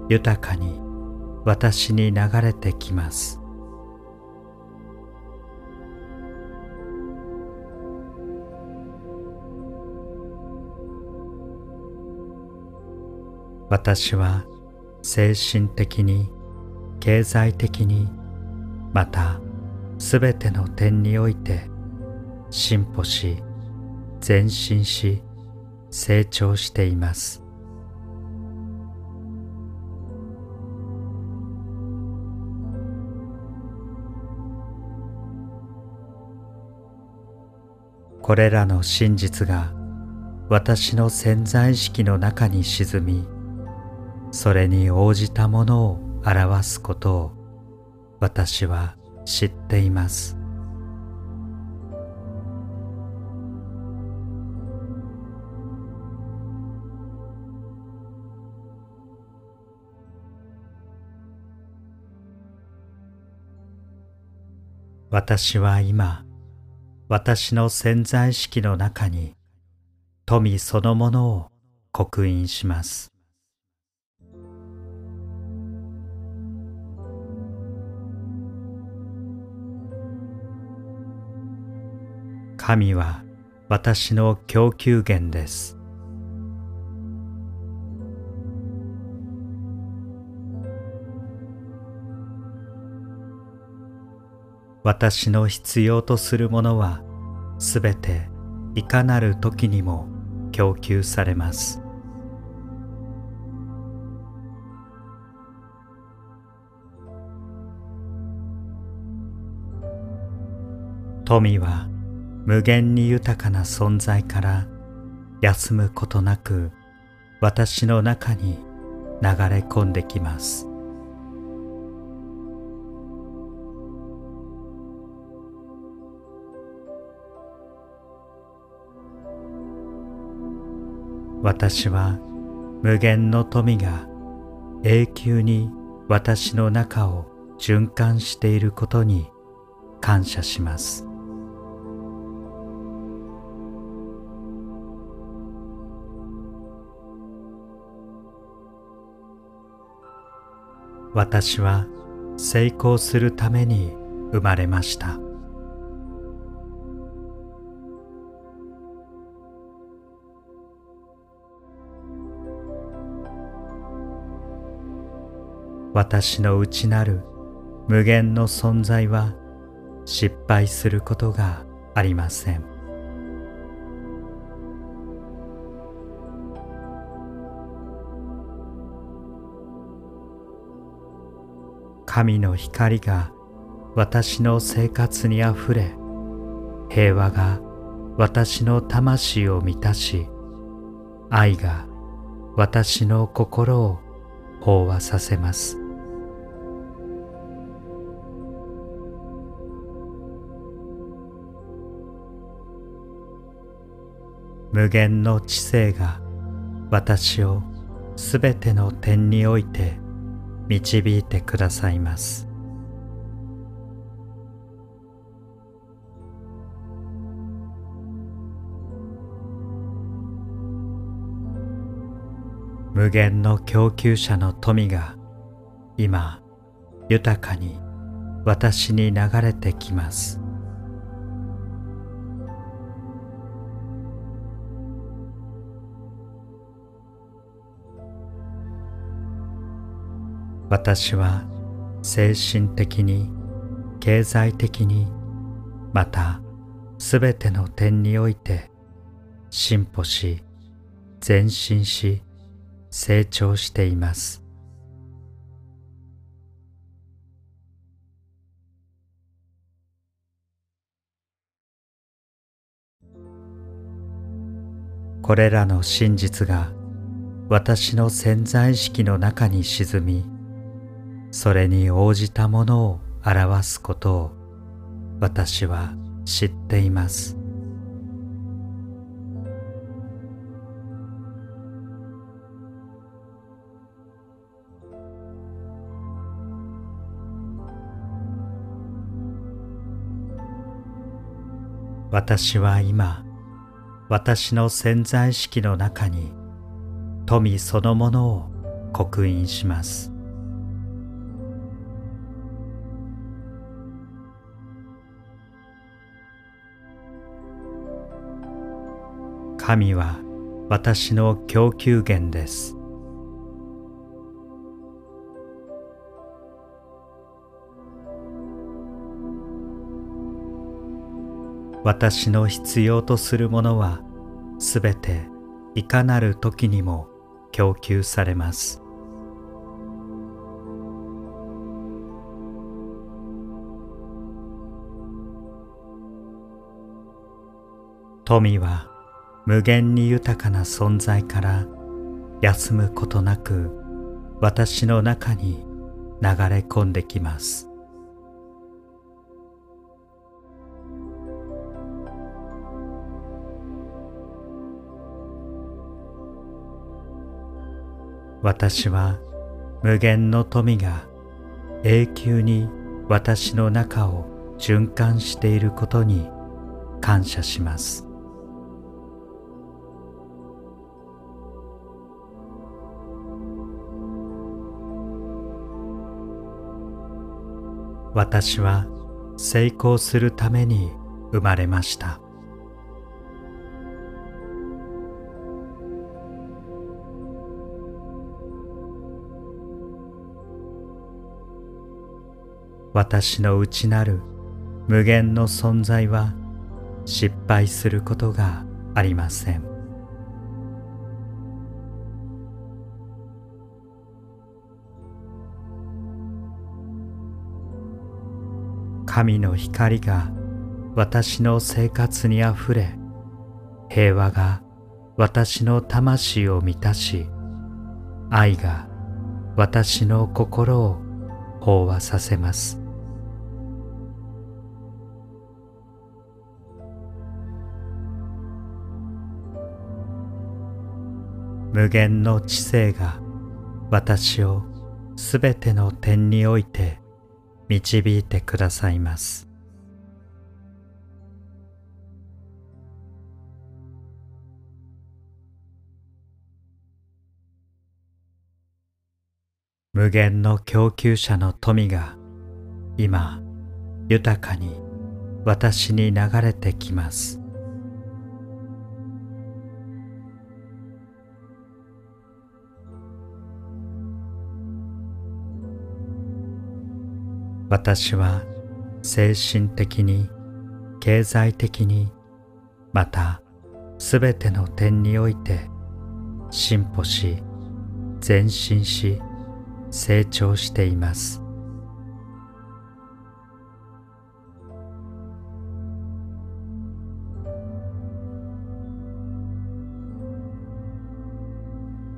豊かに私に流れてきます。私は精神的に経済的にまたすべての点において進歩し前進し成長しています。これらの真実が私の潜在意識の中に沈みそれに応じたものを表すことを私は知っています。私は今私の潜在意識の中に富そのものを刻印します。神は私の供給源です。私の必要とするものはすべていかなる時にも供給されます。富は無限に豊かな存在から休むことなく私の中に流れ込んできます私は無限の富が永久に私の中を循環していることに感謝します。私は成功するために生まれました。私の内なる無限の存在は失敗することがありません。神の光が私の生活にあふれ平和が私の魂を満たし愛が私の心を飽和させます。無限の知性が私をすべての点において導いてくださいます。無限の供給者の富が今豊かに私に流れてきます。私は精神的に経済的にまたすべての点において進歩し前進し成長しています。これらの真実が私の潜在意識の中に沈みそれに応じたものを表すことを私は知っています。私は今私の潜在意識の中に富そのものを刻印します。神は私の供給源です。私の必要とするものはすべていかなる時にも供給されます。富は無限に豊かな存在から休むことなく私の中に流れ込んできます。私は無限の富が永久に私の中を循環していることに感謝します。私は成功するために生まれました。私の内なる無限の存在は失敗することがありません。神の光が私の生活にあふれ平和が私の魂を満たし愛が私の心を飽和させます。無限の知性が私をすべての点において導いてくださいます。無限の供給者の富が今豊かに私に流れてきます。私は精神的に経済的にまたすべての点において進歩し前進し成長しています。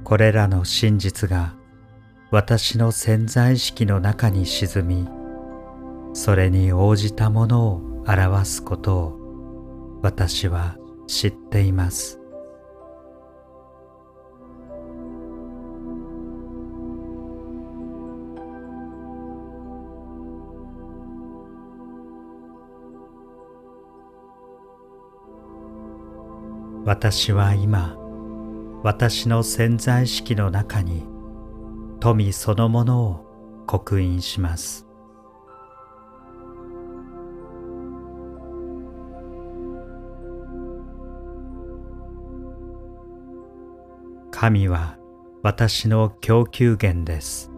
これらの真実が私の潜在意識の中に沈みそれに応じたものを表すことを私は知っています。私は今私の潜在意識の中に富そのものを刻印します。神は私の供給源です。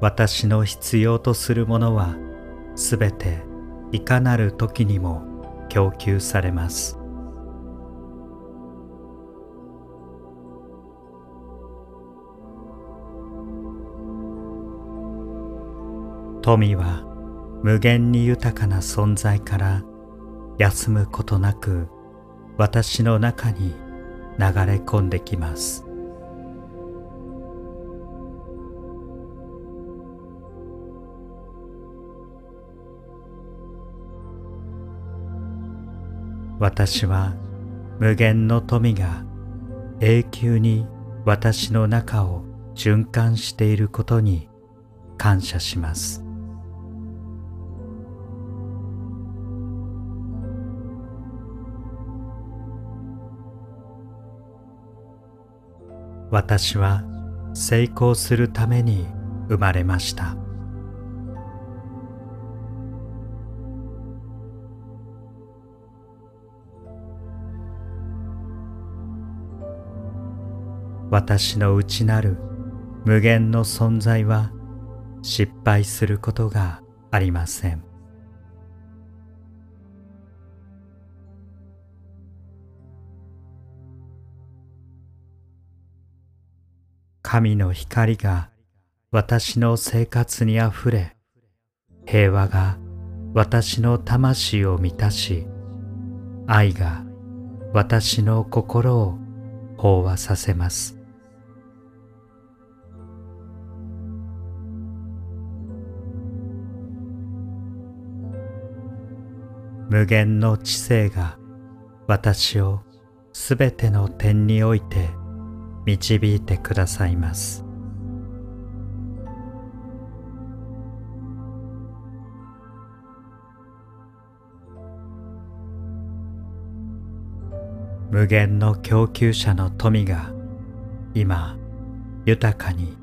私の必要とするものはすべていかなる時にも供給されます。富は無限に豊かな存在から休むことなく私の中に流れ込んできます。私は無限の富が永久に私の中を循環していることに感謝します。私は成功するために生まれました。私の内なる無限の存在は失敗することがありません。神の光が私の生活にあふれ平和が私の魂を満たし愛が私の心を飽和させます。無限の知性が私をすべての点において導いてくださいます。無限の供給者の富が今豊かに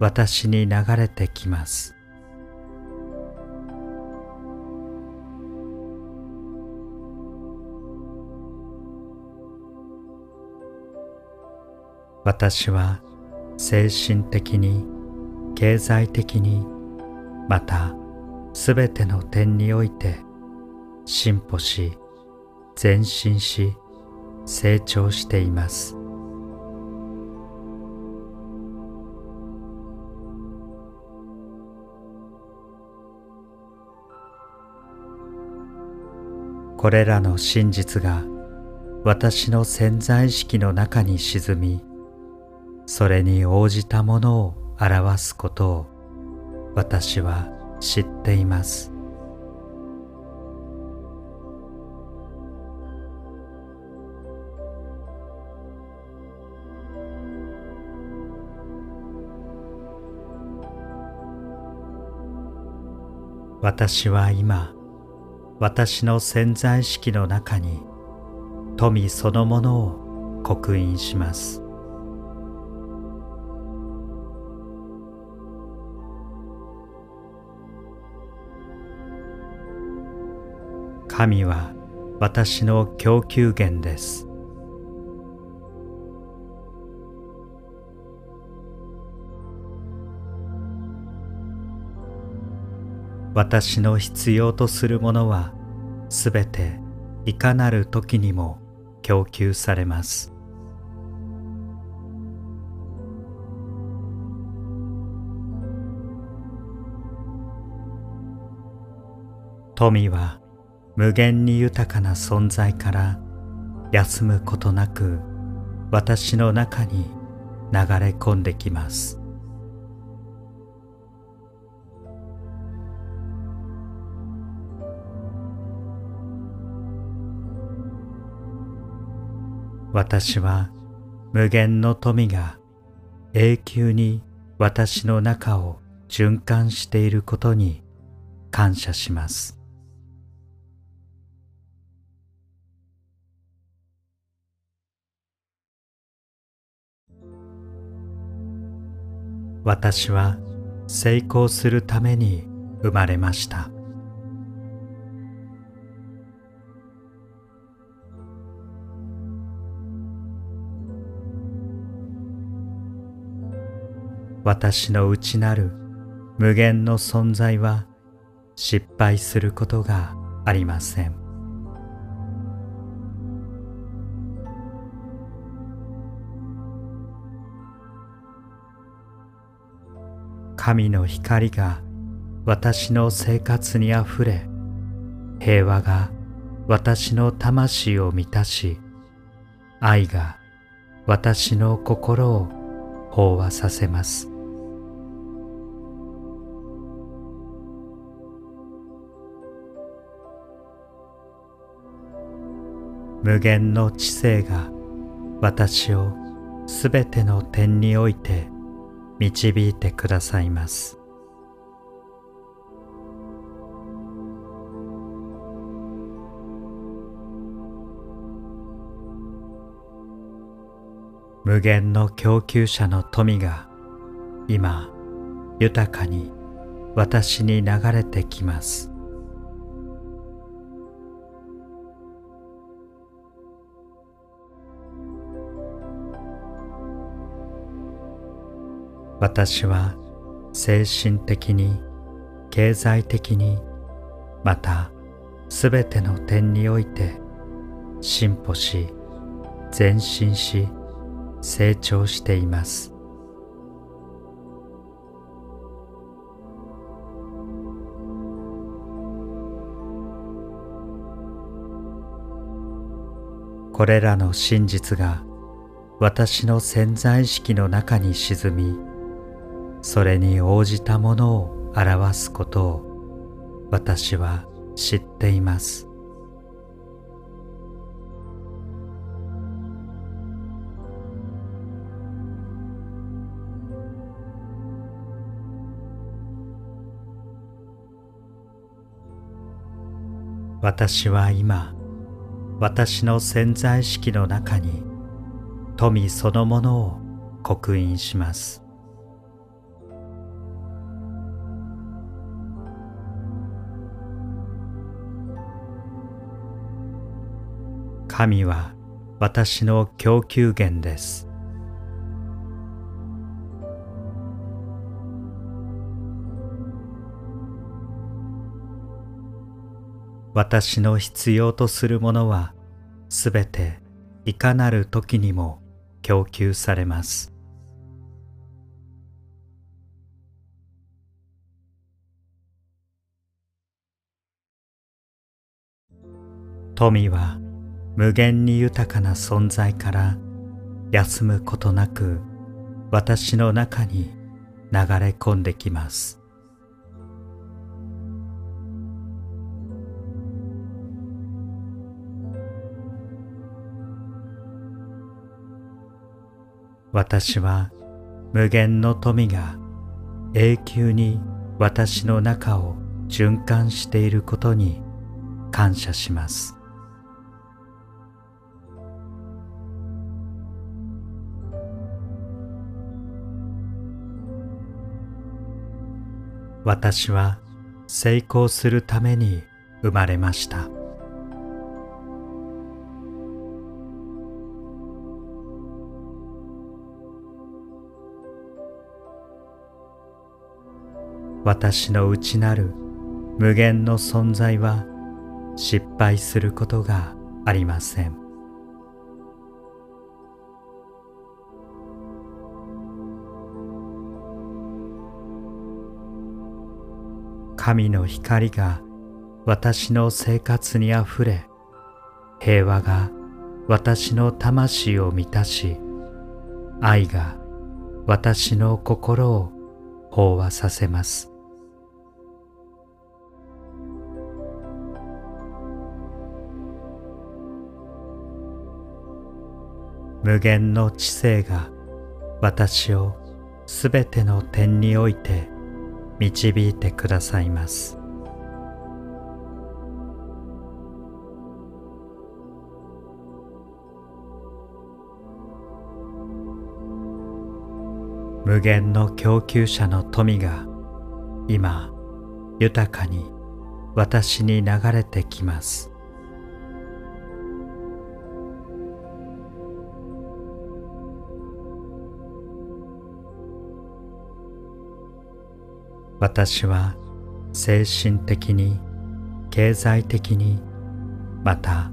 私に流れてきます。私は精神的に経済的にまたすべての点において進歩し前進し成長しています。これらの真実が私の潜在意識の中に沈みそれに応じたものを表すことを私は知っています。私は今私の潜在意識の中に富そのものを刻印します。神は私の供給源です。私の必要とするものはすべていかなる時にも供給されます。富は無限に豊かな存在から休むことなく私の中に流れ込んできます。私は無限の富が永久に私の中を循環していることに感謝します。私は成功するために生まれました。私の内なる無限の存在は失敗することがありません。神の光が私の生活にあふれ平和が私の魂を満たし愛が私の心を飽和させます。無限の知性が私をすべての点において導いてくださいます。無限の供給者の富が今豊かに私に流れてきます。私は精神的に経済的にまたすべての点において進歩し前進し成長しています。これらの真実が私の潜在意識の中に沈みそれに応じたものを表すことを私は知っています。私は今私の潜在意識の中に富そのものを刻印します。神は私の供給源です。私の必要とするものはすべていかなる時にも供給されます。富は無限に豊かな存在から休むことなく私の中に流れ込んできます。私は無限の富が永久に私の中を循環していることに感謝します。私は成功するために生まれました。私の内なる無限の存在は失敗することがありません。神の光が私の生活にあふれ平和が私の魂を満たし愛が私の心を飽和させます。無限の知性が私をすべての点において導いてくださいます。無限の供給者の富が今豊かに私に流れてきます。私は精神的に経済的にまた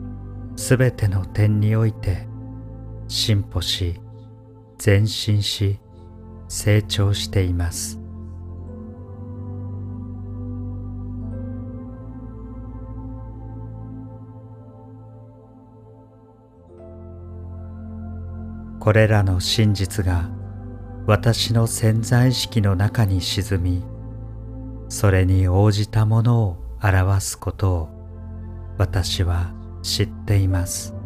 すべての点において進歩し前進し成長しています。これらの真実が私の潜在意識の中に沈みそれに応じたものを表すことを私は知っています。